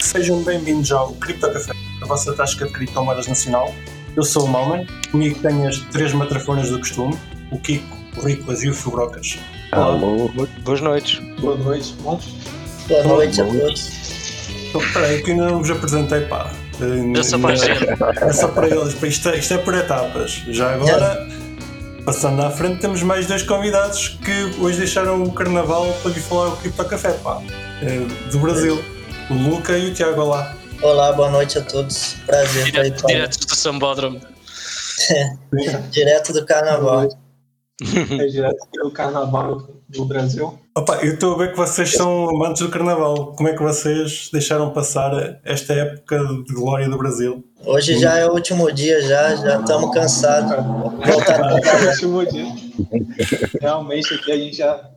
Sejam bem-vindos ao Cripto Café, a vossa tasca de criptomoedas nacional. Eu sou o Malman, comigo tenho as três matrafonas do costume, o Kiko, o Ricolas e o Fubrocas. Alô, boas noites. Boa noite, bom? Boa noite a todos. Então, Espera aí que ainda não vos apresentei, pá. É só para. É só para eles, isto, é, isto é por etapas. Já agora, passando à frente, temos mais dois convidados que hoje deixaram o carnaval para vir falar o Cripto Café, pá. É, do Brasil. O Luca e o Tiago, olá. Olá, boa noite a todos. Prazer estar aí Direto, com direto do Sambódromo. direto do carnaval. É direto pelo carnaval do Brasil. Opa, eu estou a ver que vocês são amantes do carnaval. Como é que vocês deixaram passar esta época de glória do Brasil? Hoje já é o último dia, já já estamos cansados. Voltar a trabalhar. Último dia. Realmente aqui a gente já.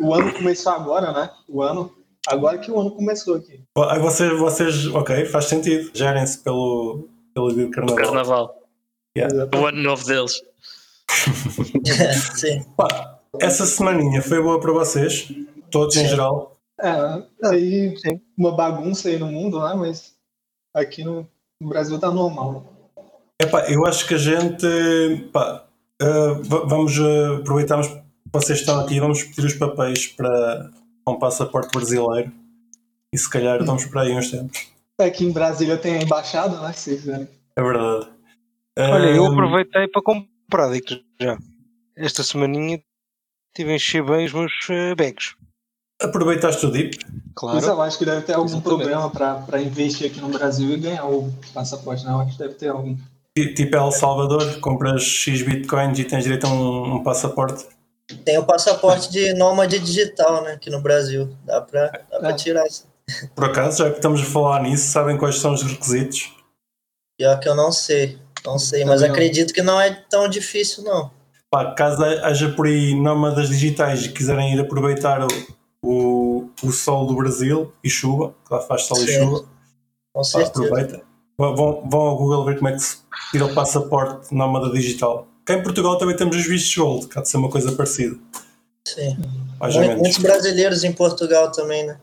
O ano começou agora, né? O ano. Agora que o ano começou aqui. Aí vocês, vocês, ok, faz sentido. Gerem-se pelo, pelo dia de Do carnaval. carnaval. Yeah. O ano novo deles. Sim. Pá, essa semaninha foi boa para vocês, todos em geral. É, aí uma bagunça aí no mundo, né? Mas aqui no, no Brasil tá normal. Epá, eu acho que a gente, pá, va- vamos ah, aproveitarmos que vocês estão aqui, vamos pedir os papéis para um passaporte brasileiro e se calhar vamos para aí uns tempos. Aqui em Brasília tem a embaixada, né? Se vocês. É verdade. Olha, eu Ah, aproveitei para comprar, digo já. Esta semaninha tive a encher bem os meus eh, bags. Aproveitaste o DIP? Mas Claro. eu acho que deve ter algum Exatamente. problema para investir aqui no Brasil e ganhar o passaporte? Eu acho que deve ter algum. Ti- Tipo El Salvador, compras X bitcoins e tens direito a um, um passaporte. Tem o passaporte de nômade digital, né? Aqui no Brasil. Dá pra, dá pra É. tirar isso. Por acaso, já que estamos a falar nisso, sabem quais são os requisitos? Pior que eu não sei. Não sei, mas Também não. acredito que não é tão difícil, não. Pá, caso haja por aí nómadas digitais e quiserem ir aproveitar o, o, o sol do Brasil e chuva, que lá faz sol e chuva, Com pá, aproveita. Vão, vão- vão ao Google ver como é que se tira o passaporte nómada digital. Cá em Portugal também temos os vistos gold, que há de ser uma coisa parecida. Sim. Mais ou menos. Muitos brasileiros em Portugal também, né?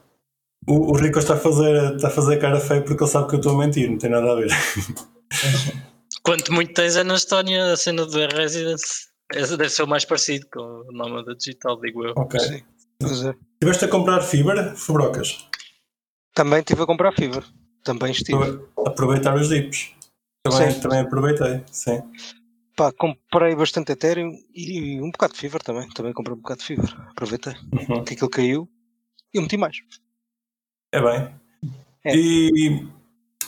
O, o Rico está a, fazer, está a fazer cara feia porque ele sabe que eu estou a mentir, não tem nada a ver. Quanto muito tens é na Estónia a cena do Residence. Esse deve ser o mais parecido com o nome da digital, digo eu. Ok. Sim. Mas, eh, Tiveste a comprar fibra, Fubrocas? também estive a comprar Fever. Também estive. Aproveitar os dips. Também, Sim. também aproveitei, sim. Pá, comprei bastante Ethereum e um bocado de Fever também. Também comprei um bocado de Fever. Aproveitei. Uhum. Que aquilo caiu e eu meti mais. É bem. É. E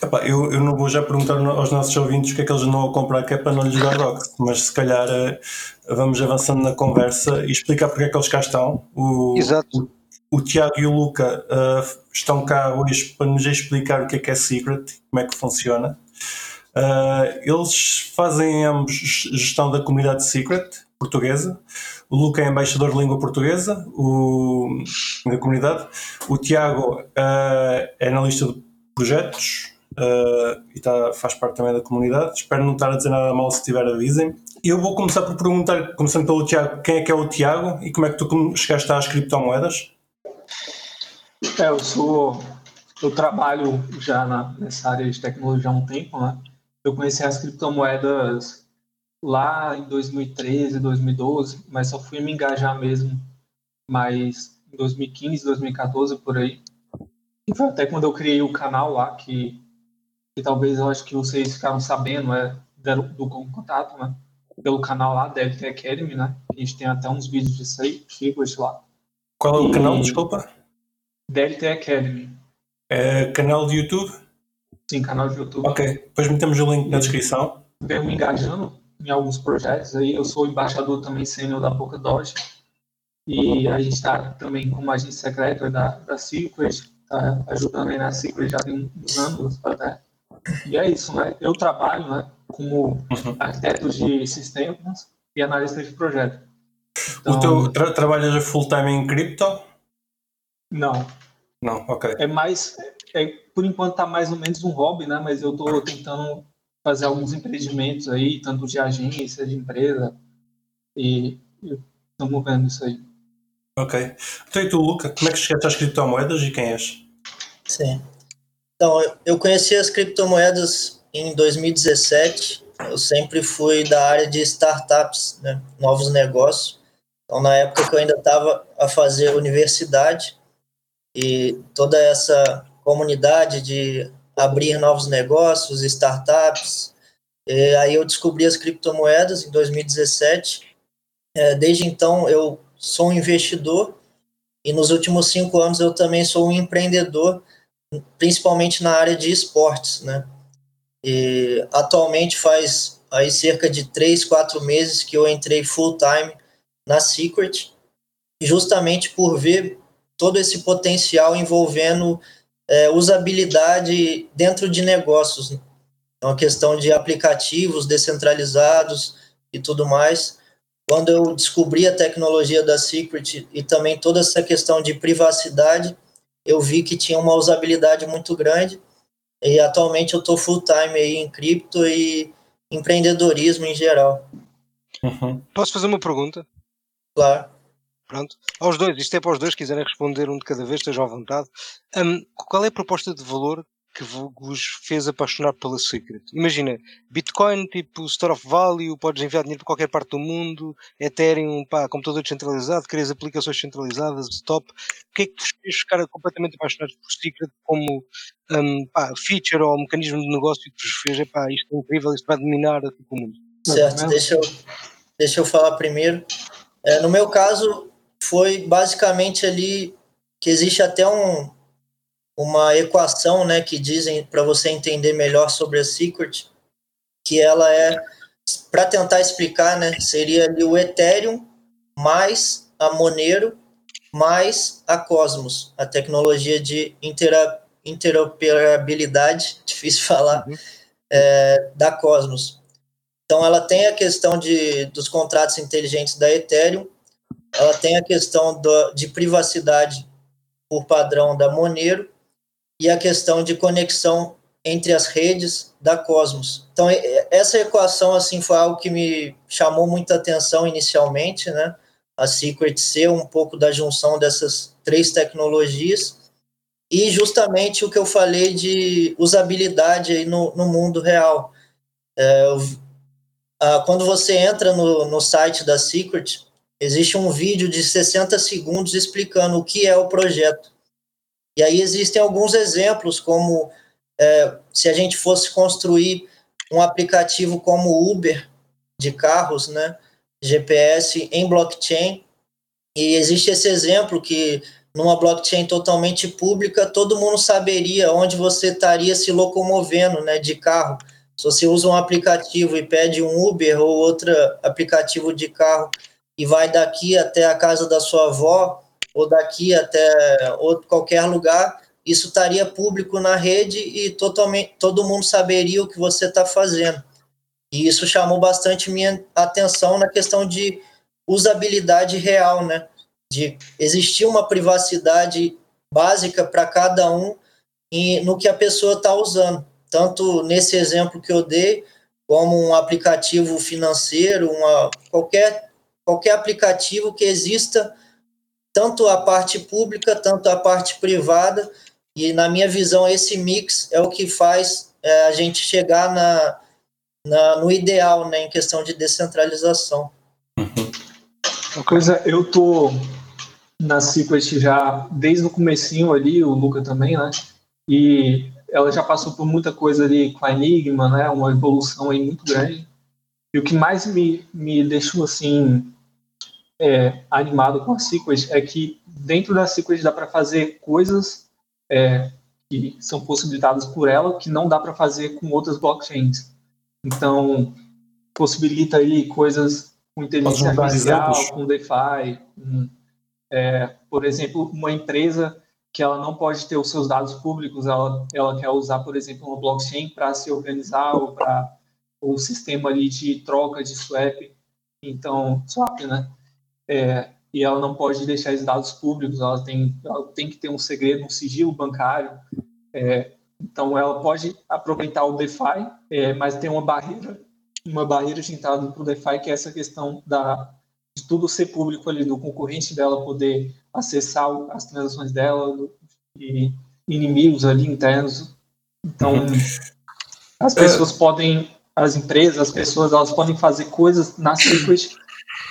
epá, eu, eu não vou já perguntar aos nossos ouvintes o que é que eles andam a comprar, que é para não lhes dar dox, mas se calhar eh, vamos avançando na conversa e explicar porque é que eles cá estão. O, Exato. o, o Tiago e o Luca eh, estão cá hoje para nos explicar o que é que é Secret, como é que funciona. Eh, eles fazem ambos gestão da comunidade Secret portuguesa. O Luca é embaixador de língua portuguesa o, da comunidade. O Tiago eh, é analista de projetos eh, e tá, faz parte também da comunidade. Espero não estar a dizer nada mal, se tiver. E eu vou começar por perguntar, começando pelo Tiago, quem é que é o Tiago e como é que tu chegaste às criptomoedas? É, eu sou. Eu trabalho já na, nessa área de tecnologia há um tempo, né? Eu conheci as criptomoedas lá em 2013, 2012, mas só fui me engajar mesmo mais em 2015, 2014, por aí. E foi até quando eu criei o canal lá, que, que talvez eu acho que vocês ficaram sabendo, é, deram do contato, né? Pelo canal lá, DevT Academy, né? A gente tem até uns vídeos disso aí, Secret lá. Qual é o E- canal? Desculpa. DLT Academy. É canal de YouTube? Sim, canal de YouTube. Ok. Depois metemos o link na descrição. venho me engajando em alguns projetos aí. Eu sou embaixador também sênior da Polkadot. E a gente está também como agente secreto da, da Secret, tá ajudando aí na Secret já tem uns anos até. E é isso, né? Eu trabalho né, como Uhum. arquiteto de sistemas e analista de projeto. Então, o teu tra trabalhas full time em cripto? Não, Não, ok. é mais, é, por enquanto tá mais ou menos um hobby, né? Mas eu tô tentando fazer alguns empreendimentos aí, tanto de agência, de empresa, e estamos vendo isso aí. Ok. Então e tu, Luca, como é que chegaste às criptomoedas e quem és? Sim. Então, eu conheci as criptomoedas em 2017. Eu sempre fui da área de startups, né, novos negócios. Então, na época que eu ainda estava a fazer universidade e toda essa comunidade de abrir novos negócios, startups. E aí eu descobri as criptomoedas em 2017. É, desde então eu sou um investidor e nos últimos cinco anos eu também sou um empreendedor, principalmente na área de esportes, né? E atualmente faz aí cerca de três, quatro meses que eu entrei full time na Secret, justamente por ver todo esse potencial envolvendo é, usabilidade dentro de negócios. É uma questão de aplicativos descentralizados e tudo mais. Quando eu descobri a tecnologia da Secret e também toda essa questão de privacidade, eu vi que tinha uma usabilidade muito grande. E atualmente eu estou full time aí em cripto e empreendedorismo em geral. Uhum. Posso fazer uma pergunta? Claro. Pronto. Aos dois, isto é para os dois, quiserem responder um de cada vez, estejam à vontade. Um, qual é a proposta de valor que vos fez apaixonar pela Secret? Imagina, Bitcoin, tipo Store of Value, podes enviar dinheiro para qualquer parte do mundo, Ethereum, pá, computador descentralizado, crias aplicações centralizadas, top. O que é que vos fez ficar completamente apaixonados por Secret como um, pá, feature ou mecanismo de negócio que vos fez? Epá, isto é incrível, isto vai dominar tipo, o mundo. Certo, deixa eu, deixa eu falar primeiro. É, no meu caso, foi basicamente ali que existe até um, uma equação, né, que dizem para você entender melhor sobre a Secret, que ela é para tentar explicar, né, seria ali o Ethereum mais a Monero mais a Cosmos, a tecnologia de intera interoperabilidade, difícil falar, uhum. é, da Cosmos. Então ela tem a questão de, dos contratos inteligentes da Ethereum, ela tem a questão do, de privacidade por padrão da Monero e a questão de conexão entre as redes da Cosmos. Então essa equação assim foi algo que me chamou muita atenção inicialmente, né? A Secret ser um pouco da junção dessas três tecnologias e justamente o que eu falei de usabilidade aí no, no mundo real. É, eu, ah, quando você entra no, no site da Secret, existe um vídeo de 60 segundos explicando o que é o projeto. E aí existem alguns exemplos, como é, se a gente fosse construir um aplicativo como Uber de carros, né, GPS em blockchain, e existe esse exemplo que numa blockchain totalmente pública, todo mundo saberia onde você estaria se locomovendo, né, de carro. Se você usa um aplicativo e pede um Uber ou outro aplicativo de carro e vai daqui até a casa da sua avó ou daqui até outro, qualquer lugar, isso estaria público na rede e totalmente todo mundo saberia o que você está fazendo. E isso chamou bastante minha atenção na questão de usabilidade real, né? De existir uma privacidade básica para cada um e no que a pessoa está usando. Tanto nesse exemplo que eu dei, como um aplicativo financeiro, uma, qualquer qualquer aplicativo que exista, tanto a parte pública, tanto a parte privada, e na minha visão esse mix é o que faz é, a gente chegar na, na, no ideal, né, em questão de descentralização. Uma coisa, eu tô na Secret já desde o comecinho ali, o Luca também, né, e ela já passou por muita coisa ali com a Enigma, né, uma evolução aí muito grande, e o que mais me, me deixou assim é, animado com a Secret é que dentro da Secret dá para fazer coisas é, que são possibilitadas por ela que não dá para fazer com outras blockchains. Então, possibilita ali coisas com inteligência artificial, com DeFi, com, é, por exemplo, uma empresa que ela não pode ter os seus dados públicos, ela, ela quer usar, por exemplo, uma blockchain para se organizar ou para o sistema ali de troca de swap, então swap, né? É, e ela não pode deixar esses dados públicos, ela tem, ela tem que ter um segredo, um sigilo bancário. É, então ela pode aproveitar o DeFi, é, mas tem uma barreira, uma barreira de entrada para o DeFi que é essa questão da de tudo ser público ali, do concorrente dela poder acessar as transações dela e inimigos ali internos. Então, as pessoas podem, as empresas, as pessoas, elas podem fazer coisas na Secret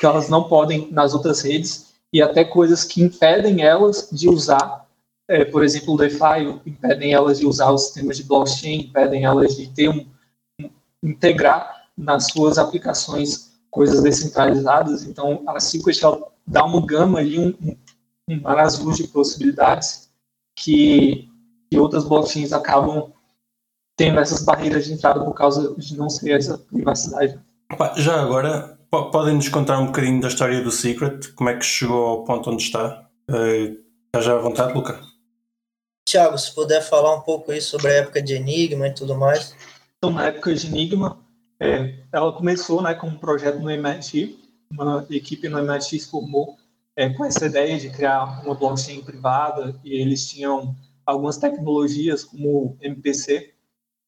que elas não podem nas outras redes e até coisas que impedem elas de usar, é, por exemplo, o DeFi, impedem elas de usar os sistemas de blockchain, impedem elas de ter um, um integrar nas suas aplicações coisas descentralizadas. Então, a Secret dá uma gama ali, um, um mar azul de possibilidades que, que outras blockchains acabam tendo essas barreiras de entrada por causa de não ser essa privacidade. Já agora, podem nos contar um bocadinho da história do Secret? Como é que chegou ao ponto onde está? Uh, está já à vontade, Luca? Tiago, se puder falar um pouco aí sobre a época de Enigma e tudo mais. Então, na época de Enigma, é, ela começou né, com um projeto no MIT, uma equipe no MIT se formou é, com essa ideia de criar uma blockchain privada e eles tinham algumas tecnologias como MPC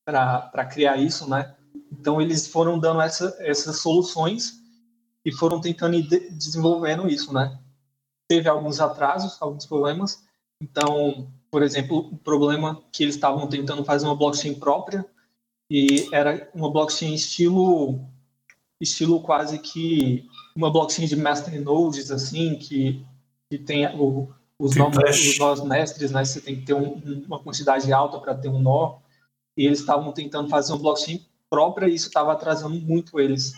para criar isso, né? Então eles foram dando essa, essas soluções e foram tentando ir de, desenvolvendo isso, né? Teve alguns atrasos, alguns problemas. Então, por exemplo, o problema que eles estavam tentando fazer uma blockchain própria e era uma blockchain estilo estilo quase que uma blockchain de master nodes assim que que tem o, os, nomes, os nós mestres, né? Você tem que ter um, uma quantidade alta para ter um nó. E eles estavam tentando fazer uma blockchain própria e isso estava atrasando muito eles.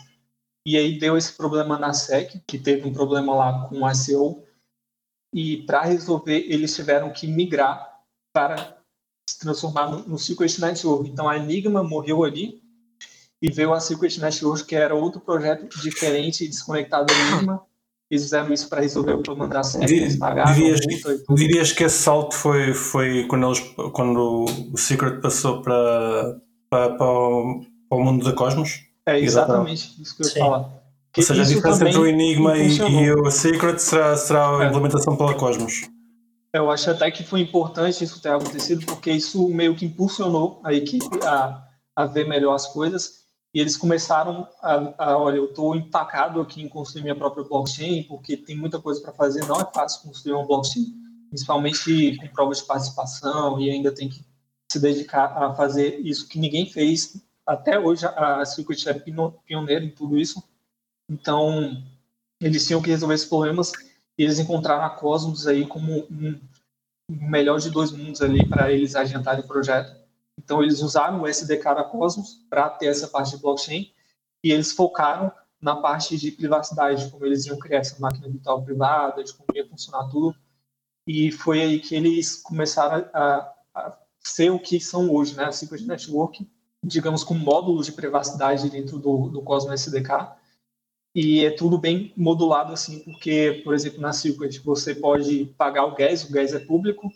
E aí deu esse problema na SEC, que teve um problema lá com o ICO. E para resolver, eles tiveram que migrar para se transformar no, no Secret Network. Então a Enigma morreu ali e veio a Secret Network, que era outro projeto diferente e desconectado da Enigma. Eles fizeram isso para resolver o problema da SEC, eles pagaram dirias, dirias que esse salto foi, foi quando, eles, quando o Secret passou para, para, para, o, para o mundo da Cosmos? É exatamente isso que eu ia falar. Ou seja, a diferença entre o Enigma e, e, o Secret será, será a é. implementação pela Cosmos. Eu acho até que foi importante isso ter acontecido, porque isso meio que impulsionou a equipe a, a ver melhor as coisas. E eles começaram a, a olha, eu estou empacado aqui em construir minha própria blockchain, porque tem muita coisa para fazer, não é fácil construir uma blockchain, principalmente com provas de participação, e ainda tem que se dedicar a fazer isso que ninguém fez. Até hoje a Circuit é pioneira em tudo isso. Então, eles tinham que resolver esses problemas e eles encontraram a Cosmos aí como um, um melhor de dois mundos ali para eles adiantarem o projeto. Então, eles usaram o SDK da Cosmos para ter essa parte de blockchain e eles focaram na parte de privacidade, como eles iam criar essa máquina virtual privada, de como ia funcionar tudo. E foi aí que eles começaram a, a ser o que são hoje, né? A Secret Network, digamos, com módulos de privacidade dentro do, do Cosmos SDK. E é tudo bem modulado assim, porque, por exemplo, na Secret você pode pagar o gas, o gas é público,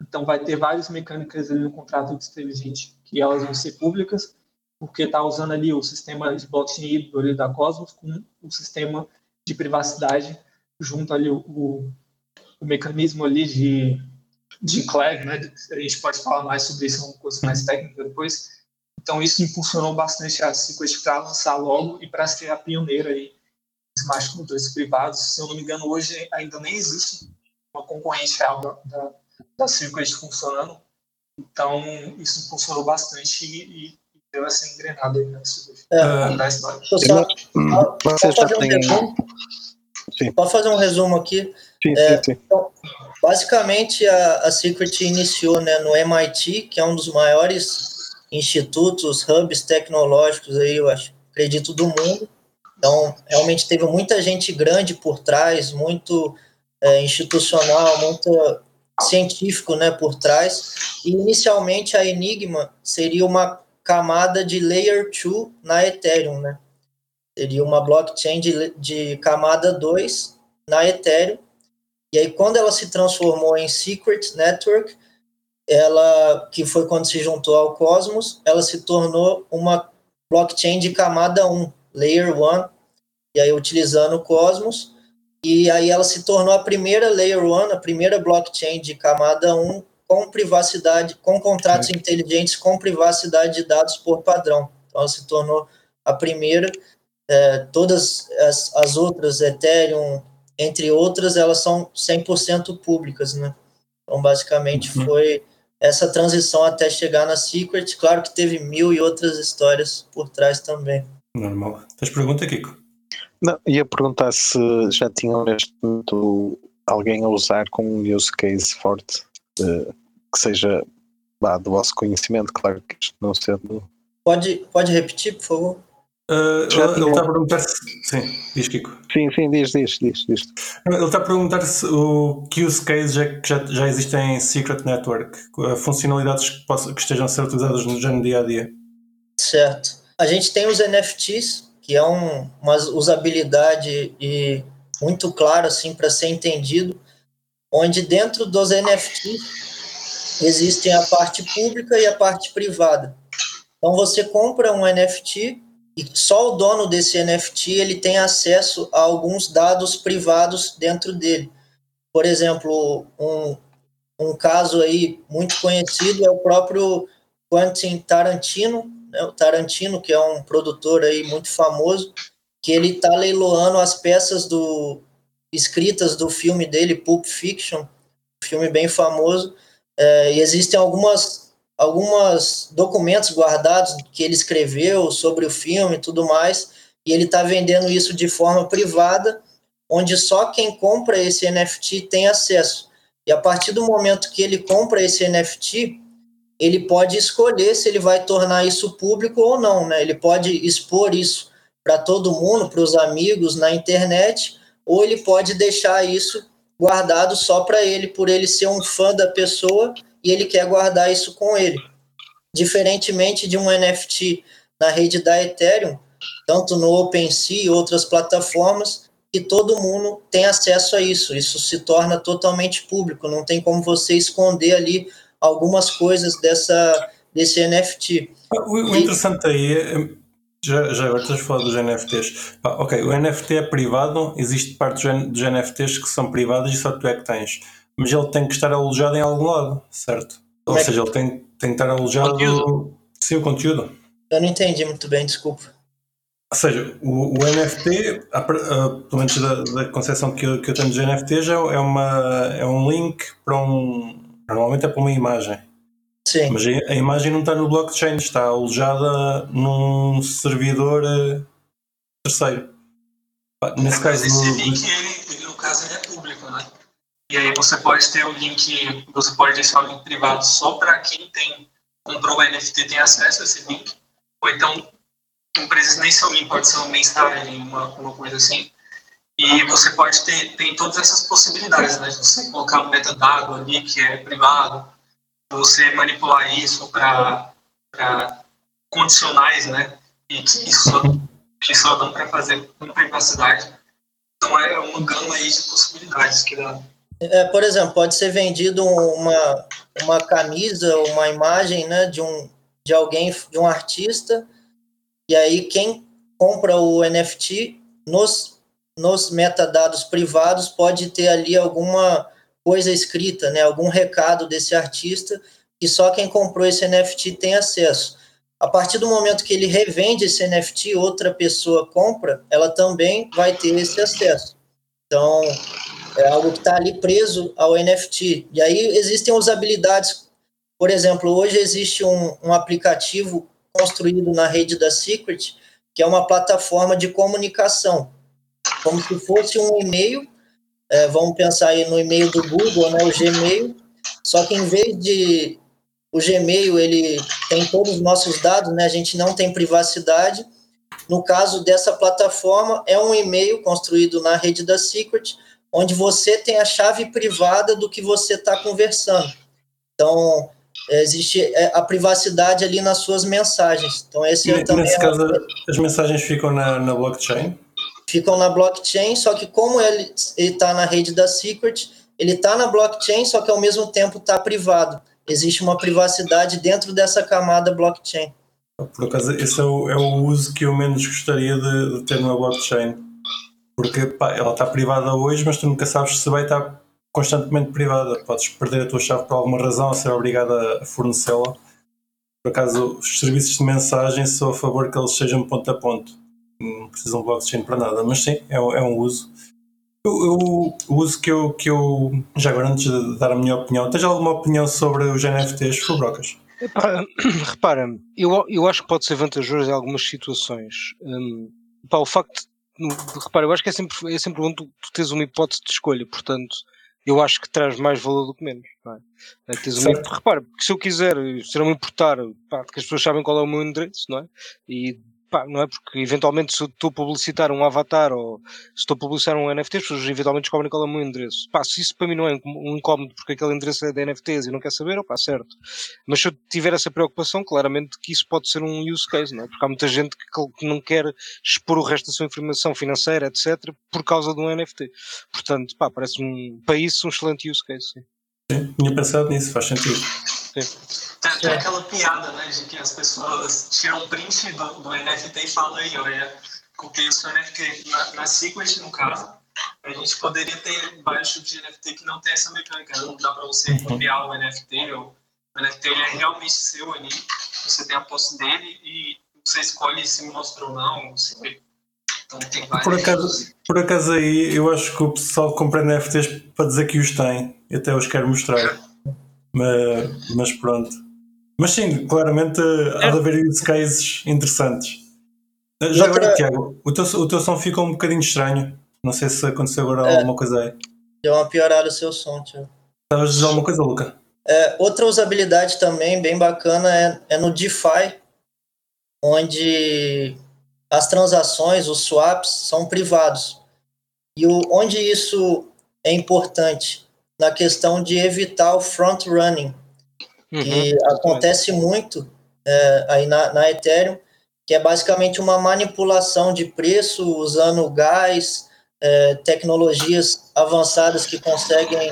então, vai ter várias mecânicas ali no contrato inteligente que elas vão ser públicas, porque está usando ali o sistema de blockchain híbrido ali da Cosmos com o sistema de privacidade junto ali o, o, o mecanismo ali de, de enclave, né? A gente pode falar mais sobre isso, é uma coisa mais técnica depois. Então, isso impulsionou bastante a Sequest para lançar logo e para ser a pioneira aí smart contracts privados. Se eu não me engano, hoje ainda nem existe uma concorrente real da, da da Circuit funcionando. Então, isso funcionou bastante e, e deu essa engrenada aí é, história. Só, só fazer um resumo. Sim. Pode fazer um resumo aqui. Sim, é, sim, sim. Então, basicamente, a, a Secret iniciou né, no MIT, que é um dos maiores institutos, hubs tecnológicos aí, eu acho, acredito, do mundo. Então, realmente teve muita gente grande por trás, muito é, institucional, muita científico né, por trás. E inicialmente a Enigma seria uma camada de Layer 2 na Ethereum, né? Seria uma blockchain de, de camada 2 na Ethereum. E aí, quando ela se transformou em Secret Network, ela, que foi quando se juntou ao Cosmos, ela se tornou uma blockchain de camada 1, Layer 1, e aí utilizando o Cosmos, e aí ela se tornou a primeira Layer 1, a primeira blockchain de camada 1 com privacidade, com contratos inteligentes com privacidade de dados por padrão. Então ela se tornou a primeira. É, todas as, as outras, Ethereum, entre outras, elas são 100% públicas, né? Então basicamente uhum. foi essa transição até chegar na Secret. Claro que teve mil e outras histórias por trás também. Normal. Tens pergunta, Kiko? Não, ia perguntar se já tinham neste momento alguém a usar com um use case forte uh, que seja bah, do vosso conhecimento, claro que isto não sendo. Pode, pode repetir, por favor? Uh, ele está a perguntar se. Sim, diz Kiko. Sim, sim, diz, diz, diz. diz. Ele está a perguntar se o que use case já, já, já existem em Secret Network, funcionalidades que, possam, que estejam a ser utilizadas no dia a dia. Certo. A gente tem os NFTs, que é um, uma usabilidade e muito clara assim para ser entendido, onde dentro dos NFTs existem a parte pública e a parte privada. Então você compra um NFT e só o dono desse NFT ele tem acesso a alguns dados privados dentro dele. Por exemplo, um, um caso aí muito conhecido é o próprio Quentin Tarantino, né, o Tarantino, que é um produtor aí muito famoso, que ele está leiloando as peças do escritas do filme dele, Pulp Fiction, filme bem famoso, é, e existem algumas algumas documentos guardados que ele escreveu sobre o filme e tudo mais, e ele está vendendo isso de forma privada, onde só quem compra esse NFT tem acesso. E a partir do momento que ele compra esse NFT, ele pode escolher se ele vai tornar isso público ou não, né? Ele pode expor isso para todo mundo, para os amigos na internet, ou ele pode deixar isso guardado só para ele, por ele ser um fã da pessoa e ele quer guardar isso com ele. Diferentemente de um NFT na rede da Ethereum, tanto no OpenSea e outras plataformas, que todo mundo tem acesso a isso. Isso se torna totalmente público, não tem como você esconder ali algumas coisas dessa, desse NFT. O, interessante aí é, já, já agora estás a falar dos NFTs. Ok, o NFT é privado, existe parte dos NFTs que são privadas e só tu é que tens. Mas ele tem que estar alojado em algum lado, certo? Ou é seja, ele tem, tem que estar alojado. Conteúdo. Sim, o conteúdo. Eu não entendi muito bem, desculpa. Ou seja, o, o NFT, a, a, pelo menos da, da concepção que eu, que eu tenho dos NFTs, é, é, uma, é um link para um, Normalmente é para uma imagem. Sim. Mas a, imagem não está no blockchain, está alojada num servidor uh, terceiro. Nesse caso. No... link, no caso, ele é público, né? E aí você pode ter o link, você pode deixar o link privado só para quem tem comprou o NFT tem acesso a esse link. Ou então, precisa nem ser o link, pode ser uma mensagem, uma, uma coisa assim. E você pode ter tem todas essas possibilidades, né? Você colocar um metadado ali que é privado, você manipular isso para condicionais, né? E que só, que só dão para fazer com privacidade. Então é uma gama aí de possibilidades que dá. É, por exemplo, pode ser vendido uma, uma camisa, uma imagem né, de, um, de alguém, de um artista, e aí quem compra o NFT nos nos metadados privados pode ter ali alguma coisa escrita, né, algum recado desse artista que só quem comprou esse NFT tem acesso. A partir do momento que ele revende esse NFT, outra pessoa compra, ela também vai ter esse acesso. Então, é algo que está ali preso ao NFT. E aí existem usabilidades. Por exemplo, hoje existe um, um aplicativo construído na rede da Secret, que é uma plataforma de comunicação como se fosse um e-mail. É, vamos pensar aí no e-mail do Google, né, o Gmail. Só que em vez de o Gmail ele tem todos os nossos dados, né, a gente não tem privacidade. No caso dessa plataforma, é um e-mail construído na rede da Secret, onde você tem a chave privada do que você está conversando. Então, existe é, a privacidade ali nas suas mensagens. Então, esse é também. Nesse caso, as mensagens ficam na, na blockchain? ficam na blockchain, só que como ele está na rede da Secret, ele está na blockchain, só que ao mesmo tempo está privado. Existe uma privacidade dentro dessa camada blockchain. Por acaso, esse é o, é o uso que eu menos gostaria de, de ter numa blockchain. Porque pá, ela está privada hoje, mas tu nunca sabes se vai estar constantemente privada. Podes perder a tua chave por alguma razão, ser obrigado a fornecê-la. Por acaso, os serviços de mensagem sou a favor que eles sejam ponto a ponto não precisam de blockchain para nada, mas sim, é, é um uso. O, uso que eu, que eu. Já agora, antes de dar a minha opinião, tens alguma opinião sobre os NFTs, Fubrocas? Epá, repara, eu, eu acho que pode ser vantajoso em algumas situações. Hum, pá, o facto. Repara, eu acho que é sempre, é sempre bom tu, tu teres uma hipótese de escolha, portanto, eu acho que traz mais valor do que menos. É? É, tens uma, repara, porque se eu quiser, se não me importar, pá, que as pessoas sabem qual é o meu endereço, não é? E pá, não é? Porque eventualmente se estou a publicitar um avatar ou se estou a publicitar um NFT, as pessoas eventualmente descobrem qual é o meu endereço. Pá, se isso para mim não é um incómodo porque aquele endereço é de NFTs e não quer saber, opá, certo. Mas se eu tiver essa preocupação, claramente que isso pode ser um use case, não é? Porque há muita gente que, não quer expor o resto da sua informação financeira, etc., por causa de um NFT. Portanto, pá, parece um, para isso um excelente use case. Sim. Sim, tinha pensado nisso, faz sentido. Tem, tem aquela piada, né, de que as pessoas tiram print do, do NFT e falam aí, olha, copiei o seu NFT na, na Secret, no caso. A gente poderia ter vários tipos de NFT que não tem essa mecânica. Não dá para você copiar o NFT, ou o NFT ele é realmente seu ali, você tem a posse dele e você escolhe se mostra ou não. Você... Então. Por acaso, por acaso aí, eu acho que o pessoal compra NFTs para dizer que os tem. E até os quero mostrar. Mas, mas pronto. Mas sim, claramente há de haver use cases interessantes. Já Outra- agora, Tiago, o teu, o teu som fica um bocadinho estranho. Não sei se aconteceu agora É. alguma coisa aí. Deu uma piorada o seu som, tio. Estavas a dizer alguma coisa, Luca? É, outra usabilidade também bem bacana é, é no DeFi, onde as transações, os swaps, são privados. E o, onde isso é importante? Na questão de evitar o front-running, que acontece muito é, aí na, na Ethereum, que é basicamente uma manipulação de preço usando gás, é, tecnologias avançadas que conseguem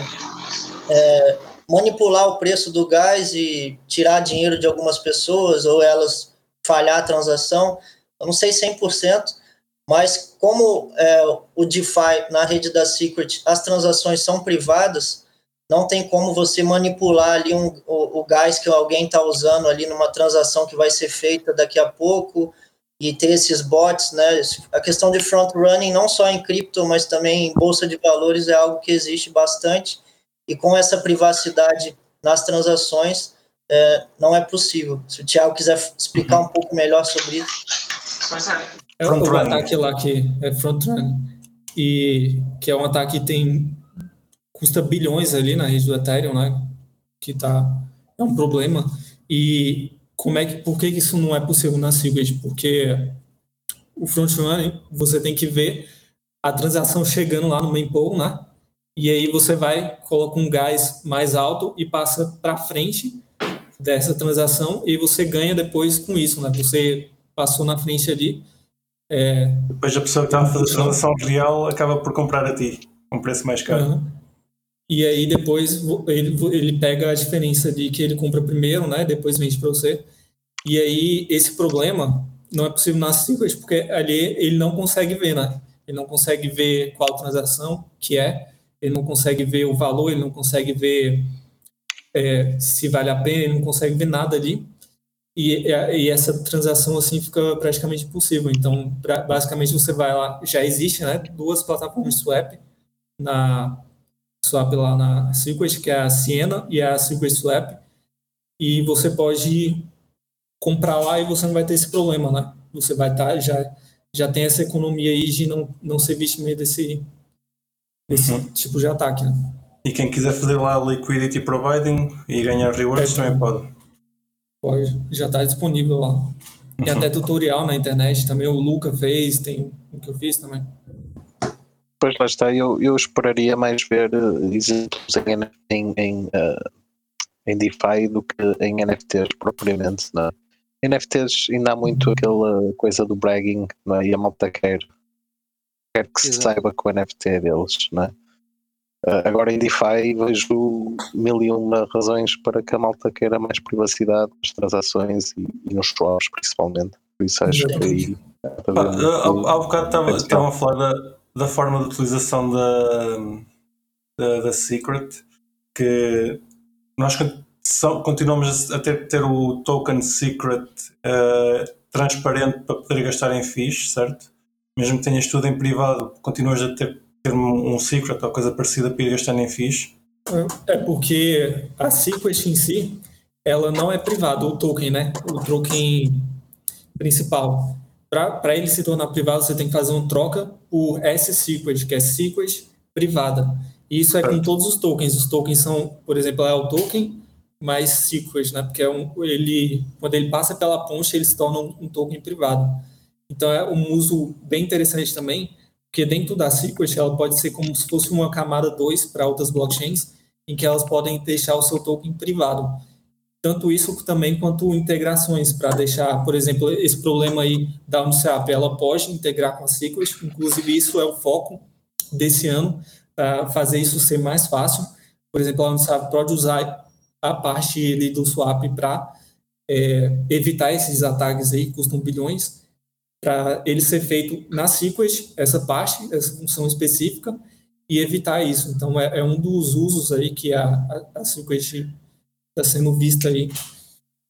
é, manipular o preço do gás e tirar dinheiro de algumas pessoas ou elas falhar a transação. Eu não sei 100%, mas como é, o DeFi na rede da Secret, as transações são privadas, não tem como você manipular ali um, o, o gás que alguém está usando ali numa transação que vai ser feita daqui a pouco e ter esses bots, né? A questão de front running não só em cripto, mas também em bolsa de valores é algo que existe bastante e com essa privacidade nas transações é, não é possível. Se o Thiago quiser explicar um pouco melhor sobre isso. Pois é, É o Front running. ataque lá que é front run e que é um ataque que tem custa bilhões ali na rede do Ethereum, né? Que tá é um problema. E como é que por que isso não é possível na Segwit? Porque o front running você tem que ver a transação chegando lá no main pool, né? E aí você vai coloca um gás mais alto e passa para frente dessa transação e você ganha depois com isso, né? Você passou na frente ali é, Depois a pessoa que está a fazer a transação real acaba por comprar a ti, um preço mais caro. Aham. E aí depois ele, ele pega a diferença de que ele compra primeiro, né? Depois vende para você. E aí esse problema não é possível na Secret porque ali ele não consegue ver, né? Ele não consegue ver qual transação que é, ele não consegue ver o valor, ele não consegue ver é, se vale a pena, ele não consegue ver nada ali. E, e essa transação assim fica praticamente impossível. Então, pra- basicamente você vai lá, já existe, né? Duas plataformas swap na swap lá na Secret, que é a Siena e a Secret Swap, e você pode comprar lá e você não vai ter esse problema, né? Você vai estar já já tem essa economia aí de não não ser vítima desse desse Uhum. tipo de ataque, né? E quem quiser fazer lá liquidity providing e ganhar rewards É. também pode. Pode, já está disponível lá. Tem até tutorial na internet também, o Luca fez, tem o que eu fiz também. Pois lá está, eu, eu esperaria mais ver eh, exemplos em, em, em, eh, em DeFi do que em NFTs propriamente. Não é? NFTs ainda há muito aquela coisa do bragging não é? e a malta quer, quer que se Exato. saiba que o NFT é deles. Não é? Eh, agora em DeFi vejo mil e uma razões para que a malta queira mais privacidade nas transações e, e nos swaps principalmente. Por isso acho que aí há há bocado estavam a falar da, da forma de utilização da, da, da Secret, que nós continuamos a ter, ter o token Secret eh, transparente para poder gastar em FIIs, certo? Mesmo que tenhas tudo em privado, continuas a ter ter um, um secret ou coisa parecida para ir gastando em FIIs? É porque a Secret em si, ela não é privada, o token, né? O token principal. Para ele se tornar privado, você tem que fazer uma troca por S-Secret, que é Secret privada. E isso é com todos os tokens. Os tokens são, por exemplo, é o token mais Secret, né? Porque é um, ele, quando ele passa pela ponte, ele se torna um, um token privado. Então é um uso bem interessante também, porque dentro da Secret ela pode ser como se fosse uma camada 2 para outras blockchains, em que elas podem deixar o seu token privado. Tanto isso também quanto integrações, para deixar, por exemplo, esse problema aí da Uniswap, ela pode integrar com a Secret, inclusive isso é o foco desse ano, para fazer isso ser mais fácil. Por exemplo, a Uniswap pode usar a parte ali do swap para é, evitar esses ataques aí, custam bilhões, para ele ser feito na Secret, essa parte, essa função específica, e evitar isso. Então, é, é um dos usos aí que a, a, a Secret está sendo vista aí.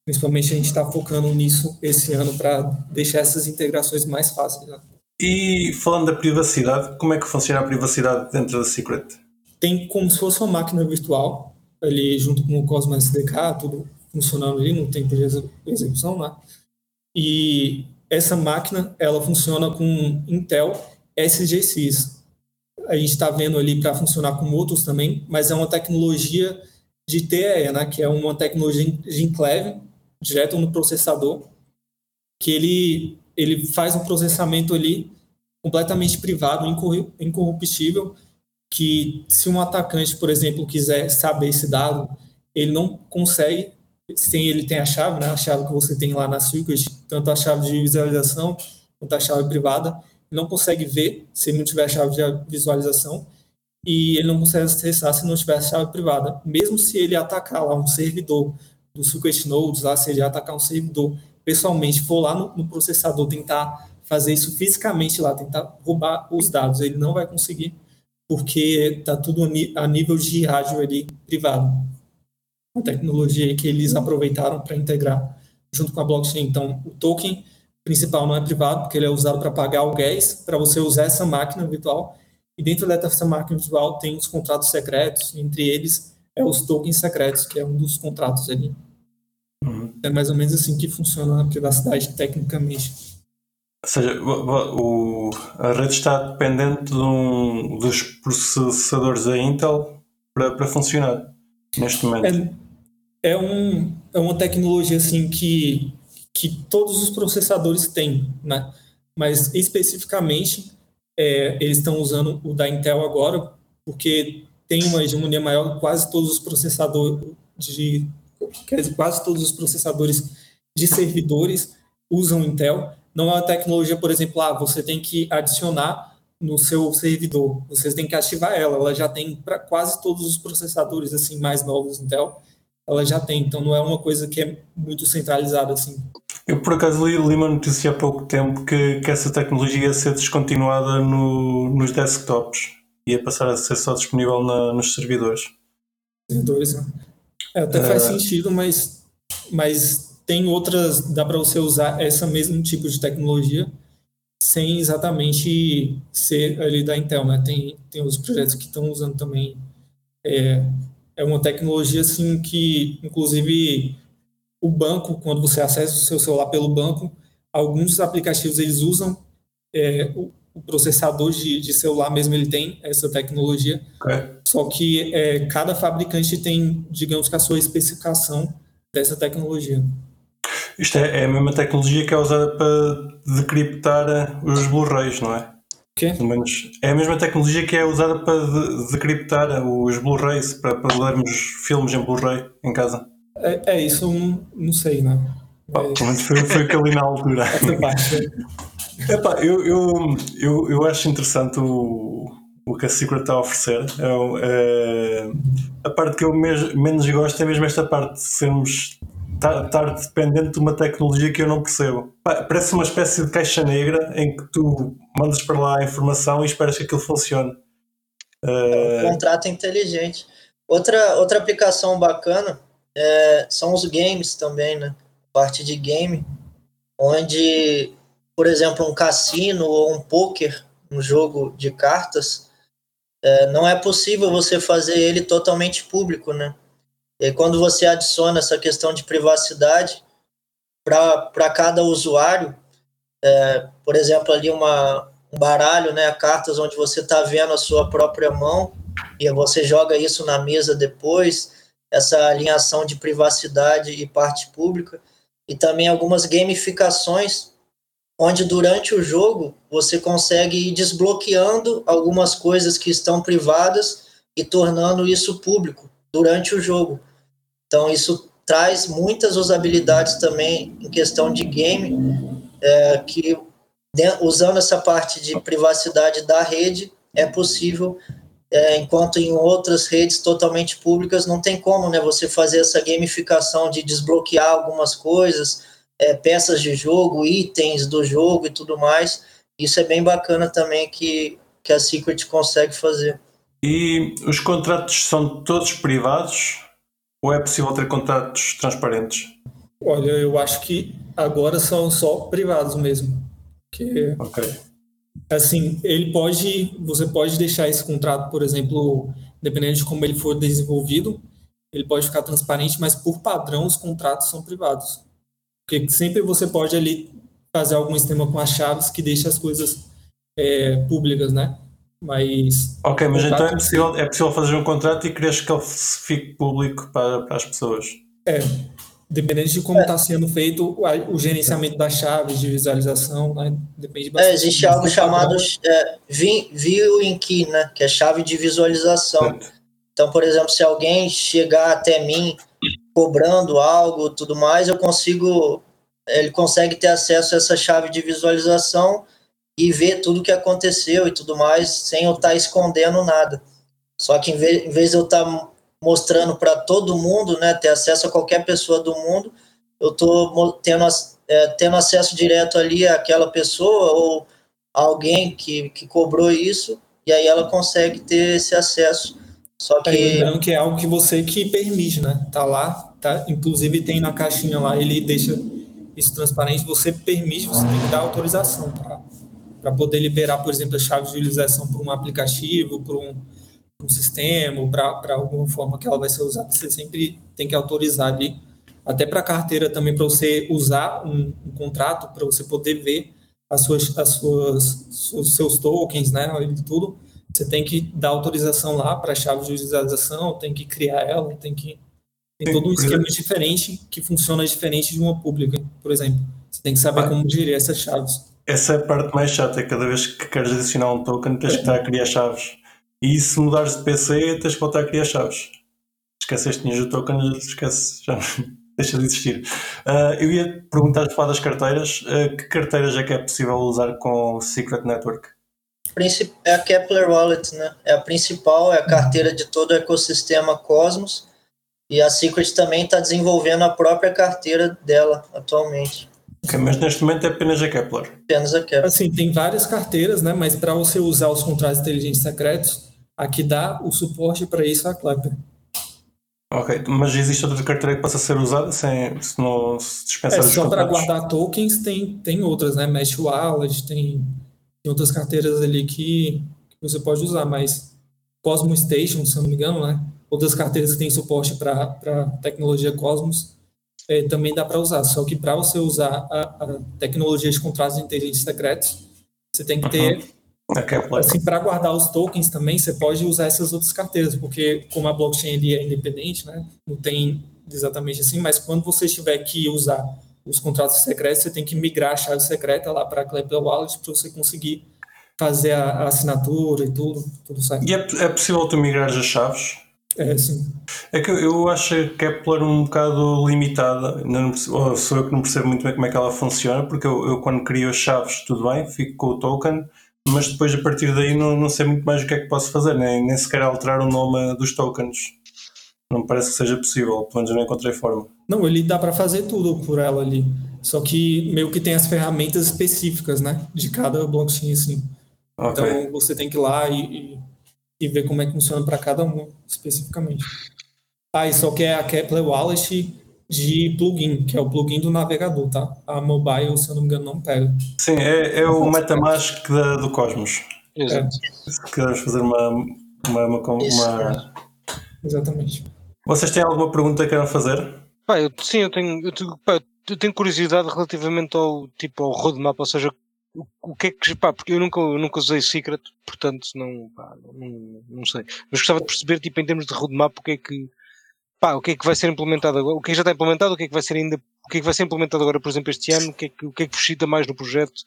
Principalmente a gente está focando nisso esse ano para deixar essas integrações mais fáceis. Né? E falando da privacidade, como é que funciona a privacidade dentro da Secret? Tem como se fosse uma máquina virtual, ali junto com o Cosmos SDK, tudo funcionando ali no tempo de execução, né? E essa máquina, ela funciona com Intel SGX, a gente está vendo ali para funcionar com outros também, mas é uma tecnologia de TEE, né, que é uma tecnologia de enclave, direto no processador, que ele, ele faz um processamento ali completamente privado, incorruptível, que se um atacante, por exemplo, quiser saber esse dado, ele não consegue, sem ele tem a chave, né, a chave que você tem lá na Secret, tanto a chave de visualização quanto a chave privada, não consegue ver se ele não tiver a chave de visualização e ele não consegue acessar se não tiver a chave privada. Mesmo se ele atacar lá um servidor do Secret Nodes, lá, se ele atacar um servidor pessoalmente, for lá no, no processador tentar fazer isso fisicamente lá, tentar roubar os dados, ele não vai conseguir, porque está tudo a nível de rádio ali privado. Uma tecnologia que eles aproveitaram para integrar junto com a blockchain. Então, o token principal não é privado, porque ele é usado para pagar o gás, para você usar essa máquina virtual. E dentro dessa máquina virtual tem os contratos secretos, entre eles é os tokens secretos, que é um dos contratos ali. Uhum. É mais ou menos assim que funciona a privacidade tecnicamente. Ou seja, o, a rede está dependente de um, dos processadores da Intel para, para funcionar neste momento. É, é, um, é uma tecnologia assim que que todos os processadores têm, né? Mas especificamente é, eles estão usando o da Intel agora porque tem uma hegemonia maior, quase todos os processadores de quase todos os processadores de servidores usam Intel. Não é uma tecnologia, por exemplo, ah, você tem que adicionar no seu servidor, você tem que ativar ela. Ela já tem para quase todos os processadores assim mais novos Intel, ela já tem. Então não é uma coisa que é muito centralizada assim. Eu, por acaso, li, li uma notícia há pouco tempo que, que essa tecnologia ia ser descontinuada no, nos desktops. Ia passar a ser só disponível na, nos servidores. Servidores, né? é, até faz uh... sentido, mas, mas tem outras. Dá para você usar esse mesmo tipo de tecnologia sem exatamente ser ali da Intel, né? Tem, tem os projetos que estão usando também. É, é uma tecnologia assim que, inclusive o banco, quando você acessa o seu celular pelo banco, alguns aplicativos eles usam é, o, o, processador de, de, celular mesmo, ele tem essa tecnologia, é. só que é, cada fabricante tem, digamos que a sua especificação dessa tecnologia. Isto é, é a mesma tecnologia que é usada para decriptar os Blu-rays, não é? Quê? Pelo menos é a mesma tecnologia que é usada para decriptar os Blu-rays, para, para lermos filmes em Blu-ray em casa. É, é isso, não, não sei, né? Mas... Foi, foi o que eu li na altura. Epá, eu, eu, eu, eu acho interessante o, o que a Secret está a oferecer. É, é, a parte que eu mes, menos gosto é mesmo esta parte de sermos estar dependente de uma tecnologia que eu não percebo. Parece uma espécie de caixa negra em que tu mandas para lá a informação e esperas que aquilo funcione. É um é, contrato inteligente. Outra, outra aplicação bacana é, são os games também, né? Parte de game, onde, por exemplo, um cassino ou um poker, um jogo de cartas, é, não é possível você fazer ele totalmente público, né? E quando você adiciona essa questão de privacidade para cada usuário, é, por exemplo, ali uma, um baralho, né, cartas onde você está vendo a sua própria mão e você joga isso na mesa depois, essa alinhação de privacidade e parte pública, e também algumas gamificações onde durante o jogo você consegue ir desbloqueando algumas coisas que estão privadas e tornando isso público durante o jogo. Então isso traz muitas usabilidades também em questão de game, é, que usando essa parte de privacidade da rede é possível, é, enquanto em outras redes totalmente públicas não tem como, né? Você fazer essa gamificação de desbloquear algumas coisas, é, peças de jogo, itens do jogo e tudo mais. Isso é bem bacana também que, que a Secret consegue fazer. E os contratos são todos privados ou é possível ter contratos transparentes? Olha, eu acho que agora são só privados mesmo. Que, ok. Assim, ele pode, você pode deixar esse contrato, por exemplo, dependendo de como ele for desenvolvido, ele pode ficar transparente, mas por padrão os contratos são privados. Porque sempre você pode ali fazer algum esquema com as chaves que deixa as coisas é, públicas, né? Mas. Ok, mas então é possível, é possível fazer um contrato e queres que ele fique público para, para as pessoas? É. Dependendo de como está é. sendo feito o, gerenciamento das chaves de visualização, né? Depende bastante. É, existe algo chamado é, Viewing Key, né? Que é chave de visualização. Certo. Então, por exemplo, se alguém chegar até mim cobrando algo, tudo mais, eu consigo, ele consegue ter acesso a essa chave de visualização e ver tudo que aconteceu e tudo mais, sem eu estar tá escondendo nada. Só que em vez, em vez de eu estar tá mostrando para todo mundo, né, ter acesso a qualquer pessoa do mundo, eu estou tendo, é, tendo acesso direto ali àquela pessoa ou alguém que, que cobrou isso, e aí ela consegue ter esse acesso. Só que. Lembrando que é algo que você que permite, né? Tá lá, tá? Inclusive tem na caixinha lá, ele deixa isso transparente, você permite, você tem que dar autorização para poder liberar, por exemplo, a chave de utilização para um aplicativo, para um, um sistema, para alguma forma que ela vai ser usada, você sempre tem que autorizar ali, até para a carteira também, para você usar um, um contrato, para você poder ver as suas, as suas, os seus tokens, né, tudo, você tem que dar autorização lá para a chave de utilização, tem que criar ela, tem que tem todo um esquema diferente que funciona diferente de uma pública, por exemplo. Você tem que saber como gerir essas chaves. Essa é a parte mais chata, cada vez que queres adicionar um token tens que estar a criar chaves. E se mudares de PC tens que voltar a criar chaves. Esqueceste que tinhas o token, esquece, já deixa de existir. Uh, eu ia perguntar-te falar das carteiras. Uh, que carteiras é que é possível usar com o Secret Network? É a Kepler Wallet, né? É a principal, é a carteira de todo o ecossistema Cosmos e a Secret também está desenvolvendo a própria carteira dela atualmente. Okay, mas neste momento é apenas a Kepler. Apenas a Kepler. Assim, tem várias carteiras, né? Mas para você usar os contratos inteligentes secretos, aqui dá o suporte para isso a Kepler. Ok, mas existe outra carteira que possa ser usada sem, se não se dispensar é, os Só para guardar tokens tem, tem outras, né? Mesh Wallet, tem, tem outras carteiras ali que, que você pode usar, mas Cosmo Station, se eu não me engano, né? outras carteiras que têm suporte para tecnologia Cosmos é, também dá para usar. Só que para você usar a, a, tecnologia de contratos de inteligência secretos, você tem que ter. Uhum. Assim, para guardar os tokens também, você pode usar essas outras carteiras, porque como a blockchain é independente, né, não tem exatamente assim, mas quando você tiver que usar os contratos secretos, você tem que migrar a chave secreta lá para a Klepler Wallet para você conseguir fazer a, a, assinatura e tudo, tudo certo. E é, é possível tu migrar as chaves? É, sim. É que eu acho a Kepler um bocado limitada. Não percebo, sou eu que não percebo muito bem como é que ela funciona, porque eu, eu, quando crio as chaves, tudo bem, fico com o token, mas depois a partir daí não, não sei muito mais o que é que posso fazer, nem, nem sequer alterar o nome dos tokens. Não me parece que seja possível, pelo menos não encontrei forma. Não, ele dá para fazer tudo por ela ali. Só que meio que tem as ferramentas específicas, né? De cada blockchain, assim. Okay. Então você tem que ir lá e, e e ver como é que funciona para cada um especificamente. Ah, e só que é a Kepler Wallet de plugin, que é o plugin do navegador, tá? A mobile, se eu não me engano, não pega. Sim, é, é o MetaMask da, do Cosmos. Exato. Se quiseres fazer uma, Uma, uma, Isso, uma- Exatamente. Vocês têm alguma pergunta que queiram fazer? Pá, eu, sim, eu tenho, eu, tenho- pá, eu tenho curiosidade relativamente ao tipo ao roadmap, ou seja, o, que é que, pá, porque eu nunca, nunca usei Secret, portanto não, pá, não, não sei. Mas gostava de perceber, tipo, em termos de roadmap, o que é que, pá, o que é que vai ser implementado agora, o que é que já está implementado, o que é que vai ser ainda, o que é que vai ser implementado agora, por exemplo, este ano, o que é que, o que, é que vos cita mais no projeto,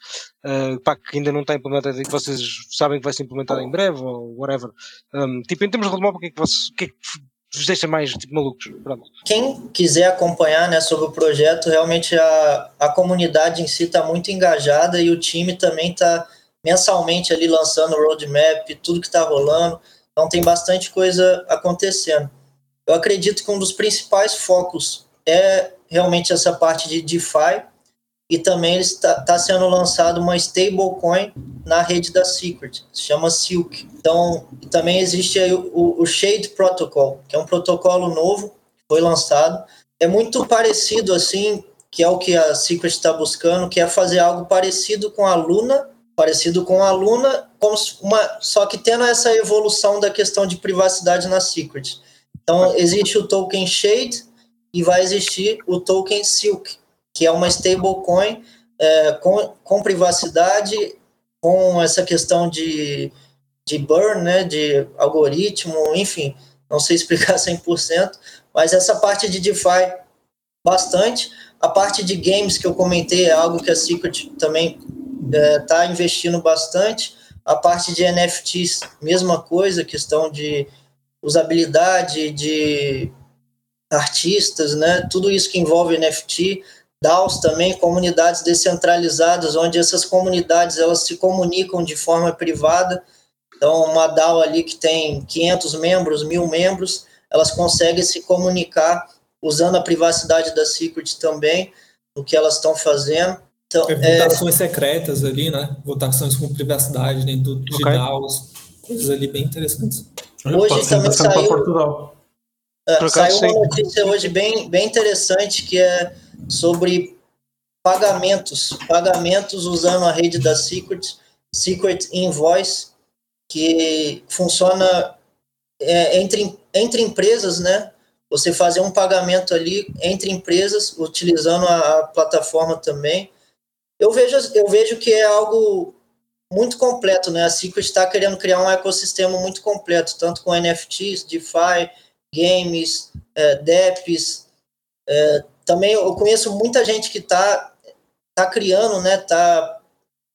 ah, pá, que ainda não está implementado e que vocês sabem que vai ser implementado em breve, ou whatever. Um, tipo, em termos de roadmap, o que é que, vocês, o que, é que vos deixa mais, tipo, malucos? Pronto. Quem quiser acompanhar né, sobre o projeto, realmente a, a comunidade em si está muito engajada e o time também está mensalmente ali lançando o roadmap, tudo que está rolando. Então tem bastante coisa acontecendo. Eu acredito que um dos principais focos é realmente essa parte de DeFi e também está tá sendo lançado uma stablecoin na rede da Secret, se chama Silk. Então, também existe o, o Shade Protocol, que é um protocolo novo, foi lançado. É muito parecido, assim, que é o que a Secret está buscando, que é fazer algo parecido com a Luna, parecido com a Luna, como uma, só que tendo essa evolução da questão de privacidade na Secret. Então, existe o token Shade e vai existir o token Silk, que é uma stablecoin é, com, com privacidade, com essa questão de, de burn, né, de algoritmo, enfim, não sei explicar 100%, mas essa parte de DeFi, bastante. A parte de games que eu comentei é algo que a Secret também está investindo bastante. A parte de NFTs, mesma coisa, questão de usabilidade, de artistas, né? Tudo isso que envolve NFT, DAOs também, comunidades descentralizadas, onde essas comunidades elas se comunicam de forma privada. Então, uma DAO ali que tem 500 membros, mil membros, elas conseguem se comunicar usando a privacidade da Secret também, o que elas estão fazendo. Então, é, votações secretas ali, né? Votações com privacidade dentro de Ok. DAOs, coisas ali bem interessantes. Hoje também saiu-. É, acaso, saiu uma notícia hoje bem, bem interessante que é sobre pagamentos, pagamentos usando a rede da Secret, Secret Invoice, que funciona é, entre, entre empresas, né? Você fazer um pagamento ali entre empresas, utilizando a, a plataforma também. Eu vejo, eu vejo que é algo muito completo, né? A Secret está querendo criar um ecossistema muito completo, tanto com NFTs, DeFi, games, é, DEPs. É, também eu conheço muita gente que está tá criando, né? Tá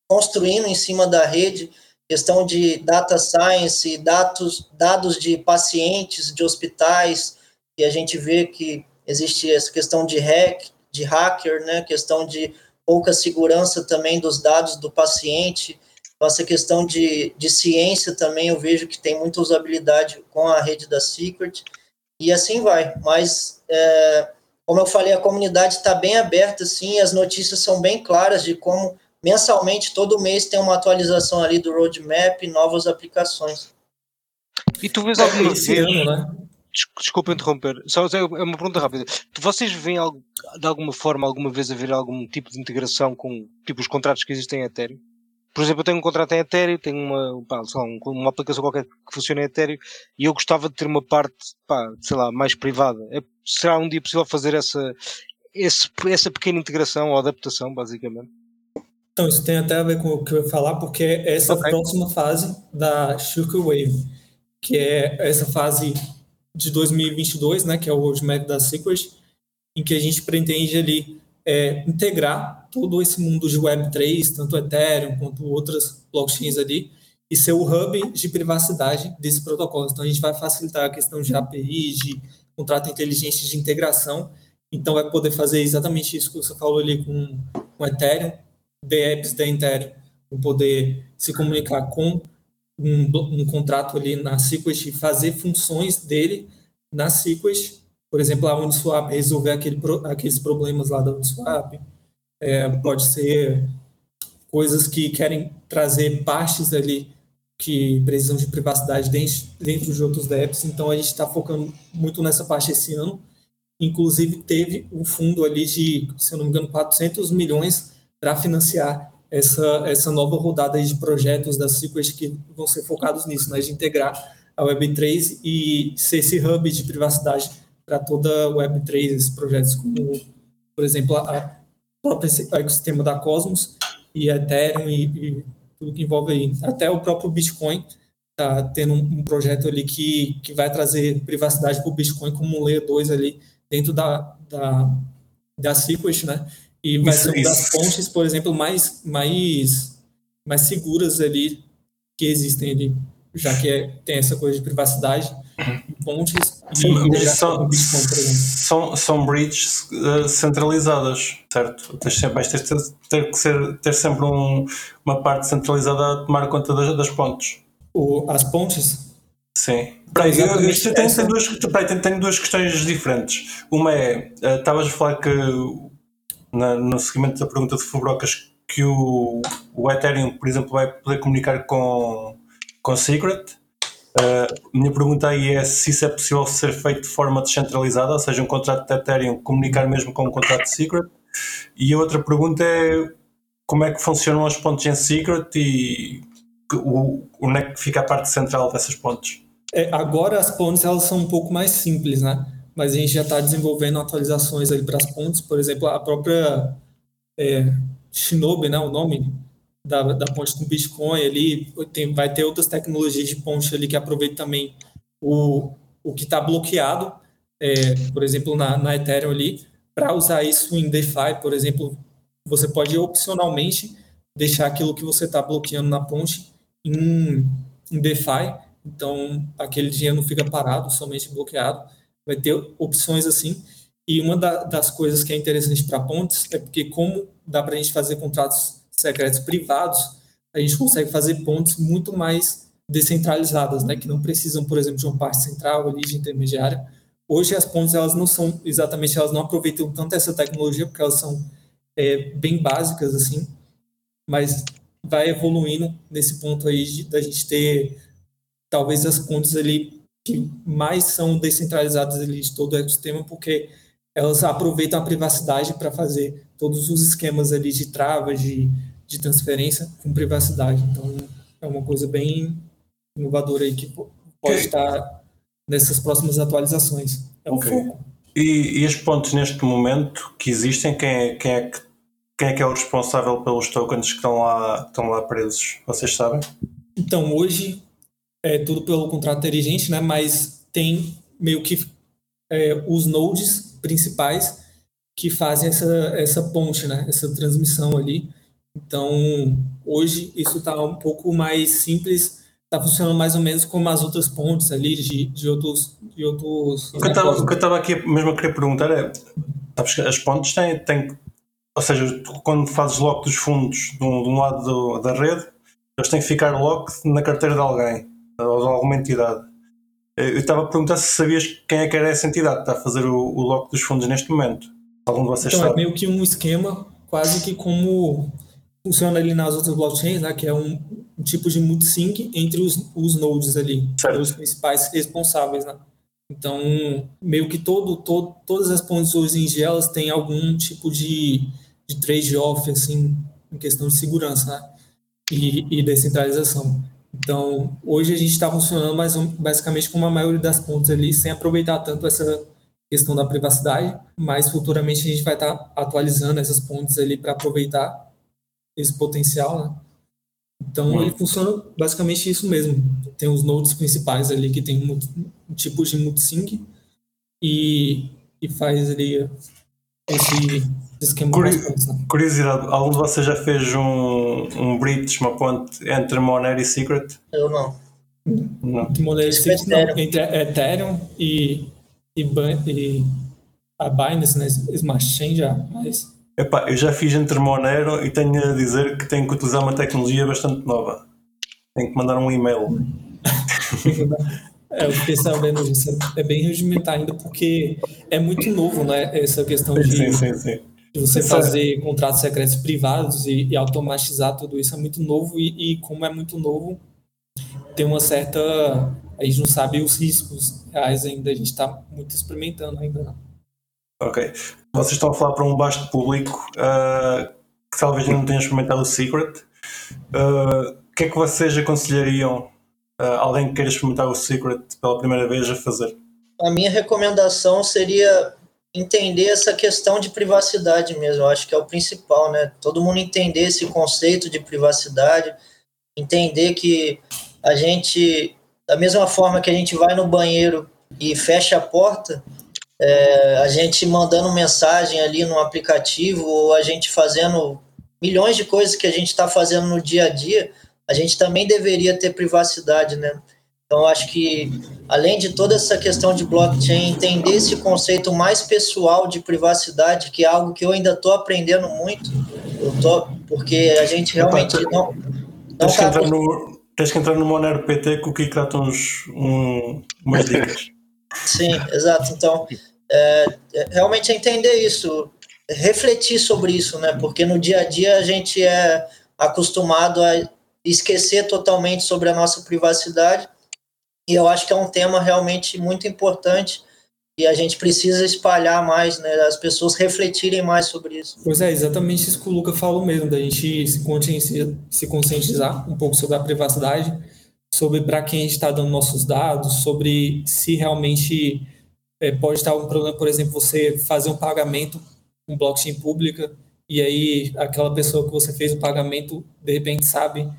construindo em cima da rede questão de data science, dados, dados de pacientes, de hospitais, e a gente vê que existe essa questão de hack, de hacker, né? Questão de pouca segurança também dos dados do paciente. Então, essa questão de, de ciência também eu vejo que tem muita usabilidade com a rede da Secret e assim vai. Mas, é, como eu falei, a comunidade está bem aberta, sim, as notícias são bem claras de como mensalmente, todo mês, tem uma atualização ali do roadmap, novas aplicações. E tu vês alguma vez. ano, né? Des- Desculpa interromper, só é uma pergunta rápida. Vocês veem algo, de alguma forma, alguma vez haver algum tipo de integração com tipo os contratos que existem em Ethereum? Por exemplo, eu tenho um contrato em Ethereum, tenho uma, pá, lá, um- uma aplicação qualquer que funcione em Ethereum e eu gostava de ter uma parte, pá, sei lá, mais privada. É- será um dia possível fazer essa, esse- essa pequena integração ou adaptação, basicamente? Então, isso tem até a ver com o que eu ia falar, porque é essa Ok. próxima fase da Shockwave, que é essa fase de 2022, né, que é o roadmap da Secret, em que a gente pretende ali é, integrar todo esse mundo de Web3, tanto Ethereum quanto outras blockchains ali, e ser o hub de privacidade desse protocolo. Então, a gente vai facilitar a questão de API, de contrato inteligente de integração, então vai poder fazer exatamente isso que você falou ali com, com Ethereum, DApps da Ethereum, vão poder se comunicar com um, um contrato ali na Sequest e fazer funções dele na Sequest, por exemplo, a Uniswap, resolver aquele, aqueles problemas lá da Uniswap, é, pode ser coisas que querem trazer partes ali que precisam de privacidade dentro, dentro de outros DApps, então a gente está focando muito nessa parte esse ano, inclusive teve um fundo ali de, se eu não me engano, 400 milhões para financiar essa, essa nova rodada de projetos da Sequest que vão ser focados nisso, né, de integrar a Web3 e ser esse hub de privacidade para toda a Web3, esses projetos como, por exemplo, a própria ecossistema da Cosmos e Ethereum e, e tudo que envolve aí. Até o próprio Bitcoin está tendo um, um, projeto ali que, que vai trazer privacidade para o Bitcoin como um Layer 2 ali dentro da, da, da Sequest, né? E vai isso, ser uma das pontes, por exemplo, mais, mais, mais seguras ali que existem ali, já que é, tem essa coisa de privacidade, pontes e são. São, são bridges uh, centralizadas, certo? Tens sempre, vais ter, ter que ser, ter sempre um, uma parte centralizada a tomar conta das, das pontes. O, as pontes? Sim. Peraí, duas, tenho, tenho, duas questões diferentes. Uma é, uh, estavas a falar que na, no seguimento da pergunta de Fubrocas que o, o Ethereum, por exemplo, vai poder comunicar com, com Secret. Uh, minha pergunta aí é se isso é possível ser feito de forma descentralizada, ou seja, um contrato de Ethereum comunicar mesmo com um contrato de Secret. E a outra pergunta é como é que funcionam as pontes em Secret e o, onde é que fica a parte central dessas pontes? É, agora as pontes elas são um pouco mais simples, né? Mas a gente já está desenvolvendo atualizações ali para as pontes, por exemplo, a própria é, Shinobi, né, o nome da, da ponte com Bitcoin ali, tem, vai ter outras tecnologias de ponte ali que aproveitam também o, o que está bloqueado, é, por exemplo, na, na Ethereum ali, para usar isso em DeFi, por exemplo, você pode opcionalmente deixar aquilo que você está bloqueando na ponte em, em DeFi, então aquele dinheiro não fica parado, somente bloqueado, vai ter opções assim, e uma da, das coisas que é interessante para pontes é porque como dá para a gente fazer contratos secretos privados, a gente consegue fazer pontes muito mais descentralizadas, né, que não precisam, por exemplo, de uma parte central ali de intermediária. Hoje as pontes elas não são exatamente, elas não aproveitam tanto essa tecnologia porque elas são é, bem básicas assim, mas vai evoluindo nesse ponto aí da gente ter talvez as pontes ali que mais são descentralizadas ali de todo o ecossistema, porque elas aproveitam a privacidade para fazer todos os esquemas ali de travas, de, de transferência com privacidade. Então, é uma coisa bem inovadora aí que pode okay. estar nessas próximas atualizações. É o okay. foco. E, e as pontes neste momento que existem, quem é, quem é que quem é que é o responsável pelos tokens que estão lá, estão lá presos? Vocês sabem? Então, hoje é tudo pelo contrato inteligente, né? Mas tem meio que é, os nodes principais que fazem essa, essa ponte, né? Essa transmissão ali. Então, hoje isso está um pouco mais simples, está funcionando mais ou menos como as outras pontes ali de, de outros. De outros o que eu estava aqui mesmo a querer perguntar é: as pontes têm, têm. Ou seja, quando fazes lock dos fundos de um, de um lado do, da rede, eles têm que ficar lock na carteira de alguém, ou de alguma entidade. Eu estava a perguntar se sabias quem é que era essa entidade que está a fazer o, o lock dos fundos neste momento. Algum de vocês então, sabe? é meio que um esquema quase que como funciona ali nas outras blockchains, né, que é um, um tipo de multisync entre os, os nodes ali, os principais responsáveis, né? Então, meio que todo, todo, todas as pontes hoje em dia, elas têm algum tipo de, de trade-off, assim, em questão de segurança, né? E, e descentralização. Então, hoje a gente está funcionando mais basicamente com a maioria das pontes ali, sem aproveitar tanto essa questão da privacidade, mas futuramente a gente vai estar tá atualizando essas pontes ali para aproveitar esse potencial, né? Então, ele funciona basicamente isso mesmo. Tem os nodes principais ali que tem um, um tipo de multisync e, e faz ali esse esquema Curi? Curiosidade, algum de vocês já fez um, um bridge, uma ponte entre Monero e Secret? Eu não. Não. Monero e Secret não, entre Ethereum e, e, e a Binance, né? Smart Chain já, mas... Epá, eu já fiz entre Monero e tenho a dizer que tenho que utilizar uma tecnologia bastante nova. Tenho que mandar um e-mail. É, eu fiquei sabendo disso. É bem rudimentar ainda, porque é muito novo, né? Essa questão de, sim, sim, sim. de você fazer contratos secretos privados e, e, automatizar tudo isso é muito novo. E, e, como é muito novo, tem uma certa. A gente não sabe os riscos reais ainda, a gente está muito experimentando ainda. Ok. Vocês estão a falar para um baixo público uh, que talvez não tenha experimentado o Secret. Uh, o que é que vocês aconselhariam uh, alguém que queira experimentar o Secret pela primeira vez a fazer? A minha recomendação seria entender essa questão de privacidade mesmo. Eu acho que é o principal, né? Todo mundo entender esse conceito de privacidade, entender que a gente, da mesma forma que a gente vai no banheiro e fecha a porta, é, a gente mandando mensagem ali no aplicativo ou a gente fazendo milhões de coisas que a gente está fazendo no dia a dia, a gente também deveria ter privacidade, né? Então, acho que, além de toda essa questão de blockchain, entender esse conceito mais pessoal de privacidade, que é algo que eu ainda estou aprendendo muito, eu tô, porque a gente realmente não. não tens, que tá entrar no, tens que entrar no Monero PT que o Kiko dá uns, um, umas dicas. Sim, exato. Então, é, é, realmente é entender isso, refletir sobre isso, né? Porque no dia a dia a gente é acostumado a esquecer totalmente sobre a nossa privacidade e eu acho que é um tema realmente muito importante e a gente precisa espalhar mais, né, as pessoas refletirem mais sobre isso. Pois é, exatamente isso que o Luca falou mesmo, da gente se conscientizar, se conscientizar um pouco sobre a privacidade, sobre para quem a gente está dando nossos dados, sobre se realmente é, pode estar um problema, por exemplo, você fazer um pagamento com blockchain pública e aí aquela pessoa que você fez o pagamento, de repente sabe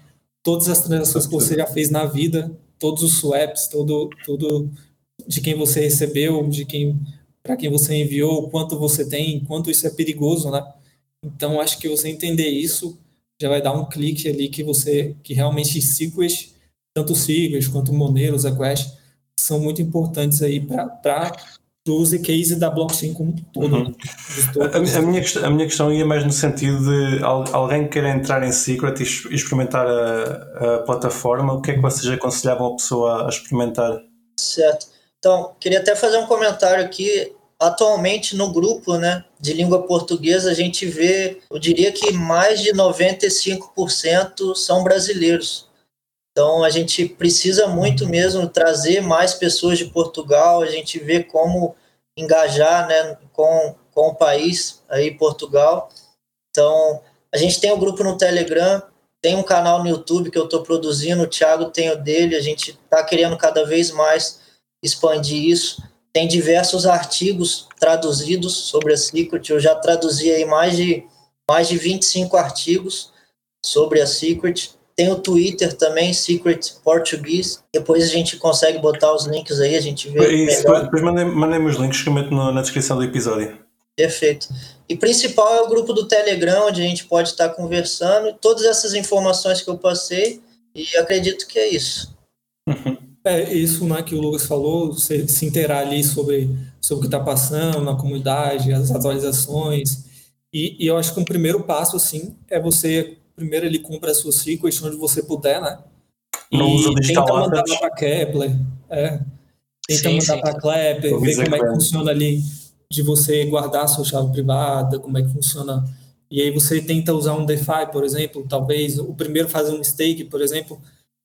todas as transações que você já fez na vida todos os swaps, todo, tudo de quem você recebeu, de quem para quem você enviou, quanto você tem, quanto isso é perigoso, né? Então acho que você entender isso já vai dar um clique ali que você que realmente Sequest, tanto Sequest quanto Monero, ZQuest, são muito importantes aí para do use case da blockchain como todo. Uhum. A, a, minha, a minha questão ia mais no sentido de alguém queira entrar em Secret e experimentar a, a plataforma, o que é que vocês aconselhavam a pessoa a experimentar? Certo. Então, queria até fazer um comentário aqui. Atualmente no grupo né, de língua portuguesa, a gente vê, eu diria que mais de 95% são brasileiros. Então a gente precisa muito mesmo trazer mais pessoas de Portugal, a gente vê como engajar né, com, com o país aí Portugal. Então a gente tem um grupo no Telegram, tem um canal no YouTube que eu estou produzindo, o Thiago tem o dele, a gente está querendo cada vez mais expandir isso. Tem diversos artigos traduzidos sobre a Secret, eu já traduzi aí mais de, mais de 25 artigos sobre a Secret. Tem o Twitter também, Secret Português. Depois a gente consegue botar os links aí, a gente vê. Isso, depois mandem os links que eu meto na descrição do episódio. Perfeito. E principal é o grupo do Telegram, onde a gente pode estar conversando. Todas essas informações que eu passei, e acredito que é isso. É isso né, que o Lucas falou, você se inteirar ali sobre, sobre o que está passando na comunidade, as atualizações. E, e eu acho que um primeiro passo, assim, é você primeiro ele compra a sua sequence onde você puder, né? Não usa digital tenta mandar para Kepler, é. Tenta sim, mandar para Kepler, ver como é que funciona ali de você guardar a sua chave privada, como é que funciona. E aí você tenta usar um DeFi, por exemplo, talvez o primeiro fazer um stake, por exemplo,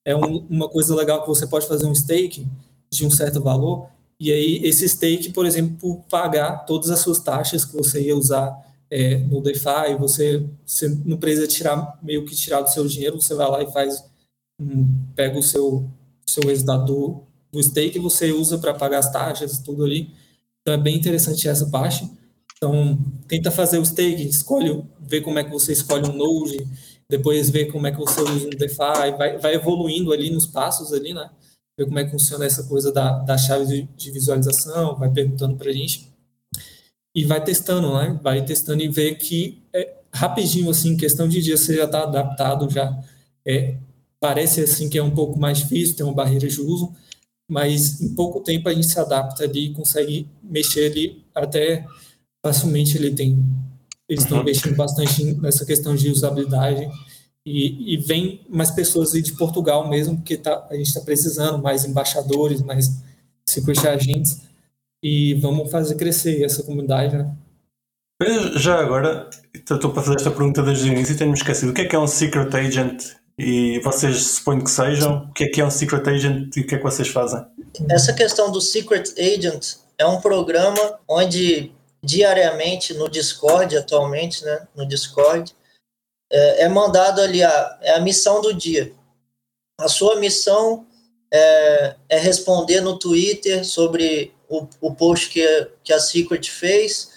é um, uma coisa legal que você pode fazer um stake de um certo valor, e aí esse stake, por exemplo, pagar todas as suas taxas que você ia usar é, no DeFi, você, você não precisa tirar, meio que tirar do seu dinheiro, você vai lá e faz, pega o seu, seu resultado do, do stake e você usa para pagar as taxas tudo ali. Então é bem interessante essa parte. Então, tenta fazer o stake, escolhe, vê como é que você escolhe um node, depois vê como é que você usa um DeFi, vai, vai evoluindo ali nos passos ali, né? Ver como é que funciona essa coisa da, da chave de, de visualização, vai perguntando para a gente e vai testando, né? Vai testando e vê que é, rapidinho, assim, questão de dias você já está adaptado, já é, parece assim que é um pouco mais difícil, tem uma barreira de uso, mas em pouco tempo a gente se adapta ali e consegue mexer ali até facilmente ele tem eles estão uhum. investindo bastante nessa questão de usabilidade e, e vem mais pessoas de Portugal mesmo, porque tá, a gente está precisando mais embaixadores, mais security agentes e vamos fazer crescer essa comunidade, né? Já agora, estou para fazer esta pergunta desde o início e tenho-me esquecido. O que é que é um Secret Agent? E vocês suponho que sejam. O que é que é um Secret Agent e o que é que vocês fazem? Essa questão do Secret Agent é um programa onde diariamente no Discord, atualmente, né, no Discord, é, é mandado ali a, é a missão do dia. A sua missão é, é responder no Twitter sobre o, o post que, que a Secret fez,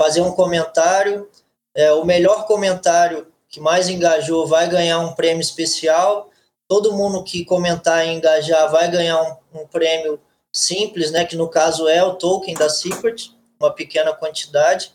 fazer um comentário. É, o melhor comentário que mais engajou vai ganhar um prêmio especial. Todo mundo que comentar e engajar vai ganhar um, um prêmio simples, né? Que no caso é o token da Secret, uma pequena quantidade.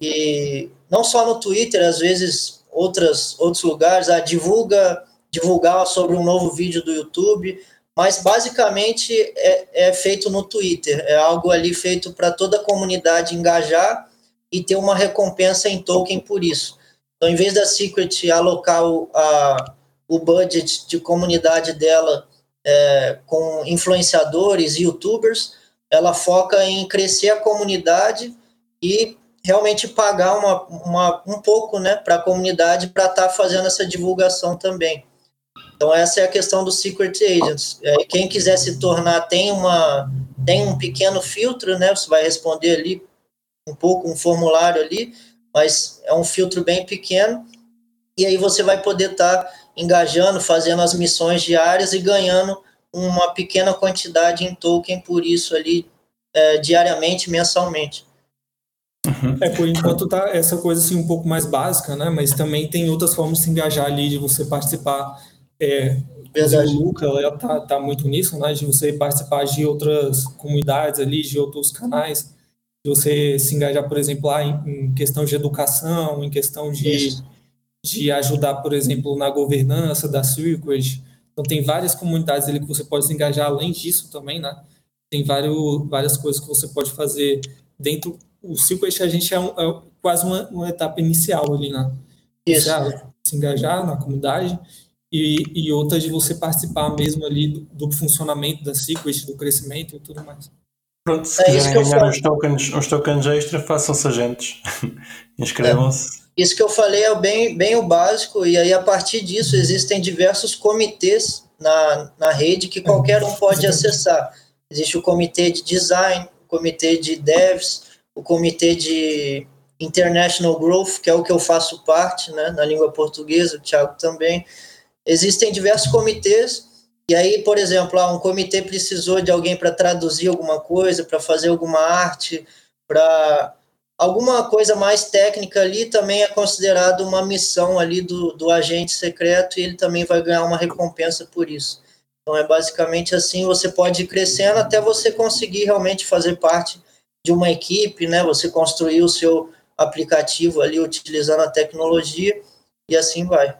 E não só no Twitter, às vezes outras, outros lugares, a divulga divulgar sobre um novo vídeo do YouTube, mas basicamente é, é feito no Twitter, é algo ali feito para toda a comunidade engajar e ter uma recompensa em token por isso. Então, em vez da Secret alocar o, a, o budget de comunidade dela é, com influenciadores youtubers, ela foca em crescer a comunidade e realmente pagar uma, uma um pouco né, para a comunidade para estar tá fazendo essa divulgação também. Então essa é a questão dos secret agents. É, quem quiser se tornar tem uma tem um pequeno filtro, né? Você vai responder ali um pouco um formulário ali, mas é um filtro bem pequeno. E aí você vai poder estar tá engajando, fazendo as missões diárias e ganhando uma pequena quantidade em token por isso ali é, diariamente, mensalmente. Uhum. É, por enquanto tá essa coisa assim um pouco mais básica, né? Mas também tem outras formas de se engajar ali, de você participar. É, Verdade. O Luca ela tá, tá muito nisso, né? De você participar de outras comunidades ali, de outros canais, de você se engajar, por exemplo, lá em, em questão de educação, em questão de, de ajudar, por exemplo, na governança da Circuit. Então tem várias comunidades ali que você pode se engajar além disso também, né? Tem vários, várias coisas que você pode fazer dentro o Silquest a gente é, um, é quase uma, uma, etapa inicial ali, né? Isso. Você, se engajar na comunidade e, e outra de você participar mesmo ali do, do funcionamento da Secret, do crescimento e tudo mais. Pronto, se é quiserem ganhar uns tokens, uns tokens extra, façam-se agentes. Inscrevam-se. É. Isso que eu falei é bem, bem o básico, e aí a partir disso existem diversos comitês na, na rede que qualquer um pode acessar. Existe o comitê de design, o comitê de devs, o comitê de International Growth, que é o que eu faço parte, né, na língua portuguesa, o Thiago também. Existem diversos comitês, e aí, por exemplo, ah, um comitê precisou de alguém para traduzir alguma coisa, para fazer alguma arte, para alguma coisa mais técnica ali, também é considerado uma missão ali do, do agente secreto, e ele também vai ganhar uma recompensa por isso. Então, é basicamente assim, você pode ir crescendo até você conseguir realmente fazer parte de uma equipe, né? Você construir o seu aplicativo ali utilizando a tecnologia e assim vai.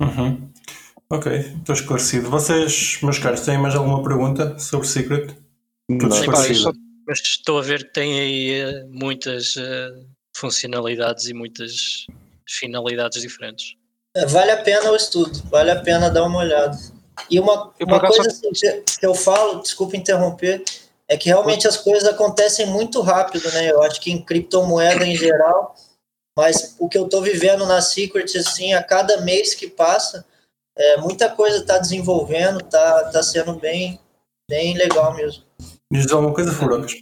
Uhum. Ok, estou esclarecido. Vocês, meus caros, têm mais alguma pergunta sobre Secret? Tudo esclarecido. Mas estou a ver que tem aí eh, muitas uh, funcionalidades e muitas finalidades diferentes. É, vale a pena o estudo, vale a pena dar uma olhada. E uma, uma coisa assim, que eu falo, desculpa interromper, é que realmente as coisas acontecem muito rápido, né? Eu acho que em criptomoeda em geral, mas o que eu estou vivendo na Secret, assim, a cada mês que passa, é, muita coisa está desenvolvendo, está tá sendo bem, bem legal mesmo. Diz alguma coisa, Furocas?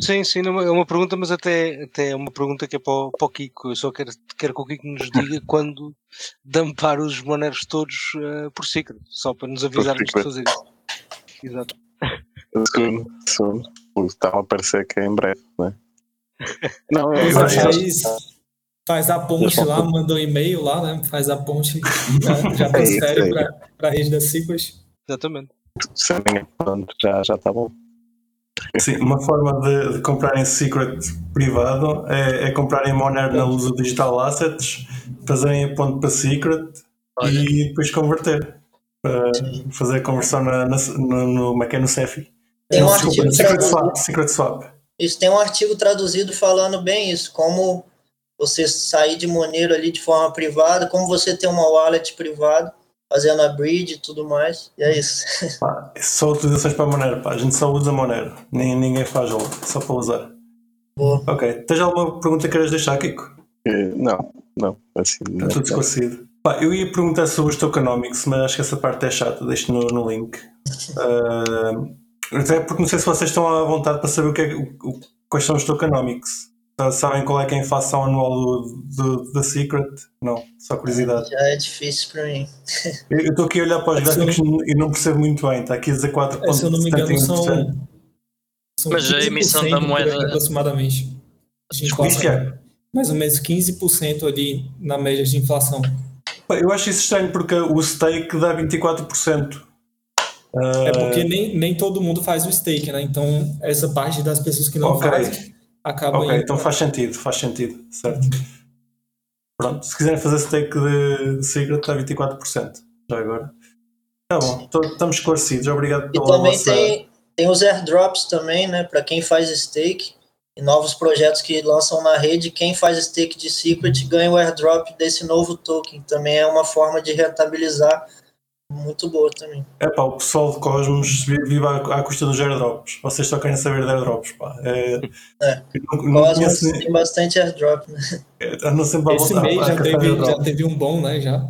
Sim, sim, é uma pergunta, mas até, até é uma pergunta que é para o, para o Kiko. Eu só quero, quero que o Kiko nos diga quando dampar os moneros todos uh, por Secret, só para nos avisarmos de fazer isso. Exato. Segundo, segundo. Estava a parecer que é em breve, não é? Não, é, faz, faz a ponte lá, manda um e-mail lá, né? Faz a ponte, já, já é transfere é para a rede da Sequas. Exatamente. Já, já está bom. Sim, uma forma de, de comprarem secret privado é, é comprarem Monero na Luso Digital Assets, fazerem a ponte para secret Olha. e depois converter. Para fazer a conversão na, na, no, no, como é que é, no CEFI. Tem um artigo Secret Swap, Secret Swap. Isso tem um artigo traduzido falando bem isso, como você sair de Monero ali de forma privada, como você ter uma wallet privada, fazendo a bridge e tudo mais. E é isso. Pá, só utilizações para Monero, pá. a gente só usa Monero, nem, ninguém faz jogo, só para usar. Boa. Ok, tens alguma pergunta que queres deixar, Kiko? Eh, não, não, assim. Está tudo esclarecido. Pá, eu ia perguntar sobre os tokenomics, mas acho que essa parte é chata, deixo no, no link. Uh, até porque não sei se vocês estão à vontade para saber o que é, o, quais são os tokenomics. Sabem qual é, que é a inflação anual do, do, da Secret? Não, só curiosidade. Já é difícil para mim. Eu estou aqui a olhar para os gráficos não... e não percebo muito bem. Está aqui a dizer 4,71%. Se eu não me engano, são, são Mas a emissão da moeda. Aproximadamente. Mais ou menos 15% ali na média de inflação. Eu acho isso estranho porque o stake dá 24%. É porque nem, nem todo mundo faz o stake, né? Então, essa parte das pessoas que não okay. fazem acaba Ok, então faz sentido, faz sentido, certo. Pronto, se quiserem fazer stake de Secret, está 24%. Já agora. Tá bom, estamos esclarecidos. Obrigado pela E também vossa... tem, tem os airdrops também, né? Para quem faz stake e novos projetos que lançam na rede, quem faz stake de Secret ganha o airdrop desse novo token. Também é uma forma de rentabilizar muito boa também. É pá, o pessoal de Cosmos vive à, à custa dos airdrops. Vocês só querem saber de airdrops, pá. É, é. Não, não Cosmos conheço... tem bastante airdrop, né? É, não sempre Esse mês já teve, já teve um bom, né? Já.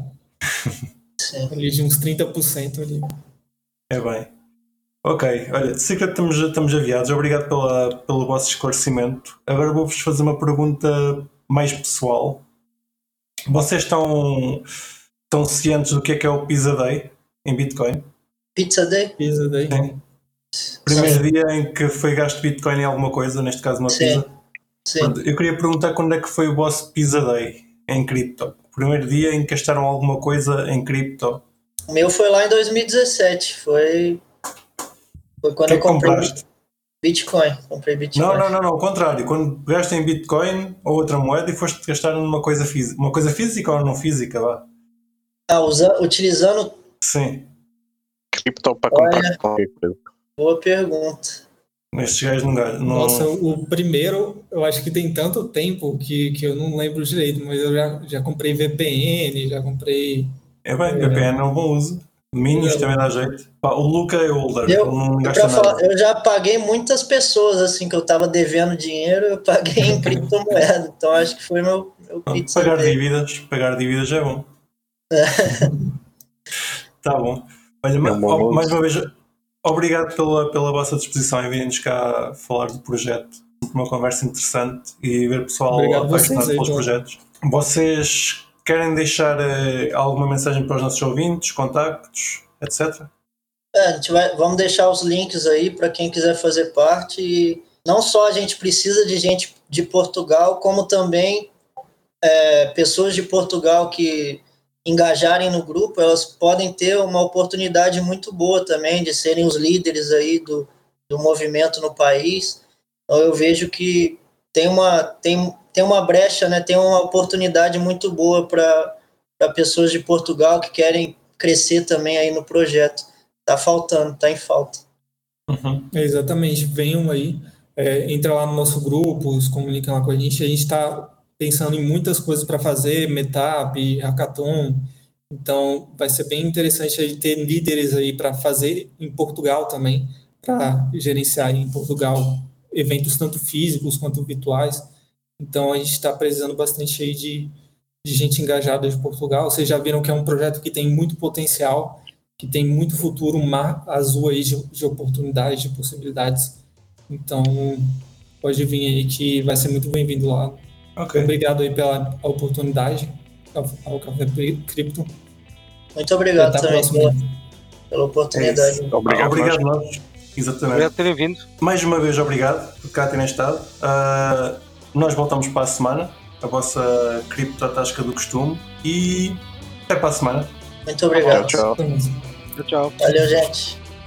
Sim. Ali de uns 30% ali. É bem. Ok, olha, de Secret estamos, estamos aviados. Obrigado pela, pelo vosso esclarecimento. Agora vou-vos fazer uma pergunta mais pessoal. Vocês estão estão cientes do que é que é o Pizza Day em Bitcoin? Pizza Day? Pizza Day. Sim. Primeiro Sim. dia em que foi gasto Bitcoin em alguma coisa, neste caso uma Sim. pizza. Sim. Eu queria perguntar quando é que foi o vosso Pizza Day em cripto? Primeiro dia em que gastaram alguma coisa em cripto? O meu foi lá em 2017. Foi, foi quando que eu comprei. Compraste? Bitcoin, comprei Bitcoin. Não, não, não, não, ao contrário. Quando pegaste em Bitcoin ou outra moeda e foste gastar numa coisa física, uma coisa física ou não física, vá. Ah, usa, utilizando. Sim. Cripto para comprar qualquer coisa. Boa pergunta. Estes gajos não, não. Nossa, o primeiro, eu acho que tem tanto tempo que, que eu não lembro direito, mas eu já, já comprei VPN, já comprei. É bem, é, VPN é um bom uso. Minis é. também dá jeito. o Luca é older, eu, não gasta nada. Falar, eu já paguei muitas pessoas assim que eu tava devendo dinheiro, eu paguei em criptomoeda. Então acho que foi meu, meu Pagar dívidas, pagar dívidas é bom. tá bom. Olha, é mais uma vez, obrigado pela, pela vossa disposição em virem-nos cá falar do projeto. Uma conversa interessante e ver pessoal obrigado apaixonado pelos então. projetos. Vocês querem deixar uh, alguma mensagem para os nossos ouvintes, contactos, etc? É, a gente vai, vamos deixar os links aí para quem quiser fazer parte. E não só a gente precisa de gente de Portugal, como também é, pessoas de Portugal que engajarem no grupo, elas podem ter uma oportunidade muito boa também de serem os líderes aí do, do movimento no país. Então eu vejo que tem uma, tem, tem uma brecha, né, tem uma oportunidade muito boa para pessoas de Portugal que querem crescer também aí no projeto. Tá faltando, tá em falta. Uhum. exatamente, venham aí, é, entra lá no nosso grupo, se comunica lá com a gente, a gente está pensando em muitas coisas para fazer, meetup, hackathon. Então, vai ser bem interessante aí ter líderes aí para fazer em Portugal também, para gerenciar em Portugal eventos tanto físicos quanto virtuais. Então, a gente está precisando bastante aí de, de gente engajada de Portugal. Vocês já viram que é um projeto que tem muito potencial, que tem muito futuro, mar azul aí de, de oportunidades, de possibilidades. Então, pode vir aí que vai ser muito bem-vindo lá Okay. Obrigado aí pela oportunidade ao Café Cripto. Muito obrigado também pela, pela, oportunidade. É obrigado, obrigado nós. Exatamente. Obrigado por terem vindo. Mais uma vez, obrigado por cá terem estado. Uh, nós voltamos para a semana, a vossa cripto tasca do costume e até para a semana. Muito obrigado. Tchau, tchau. tchau, tchau. Valeu, gente.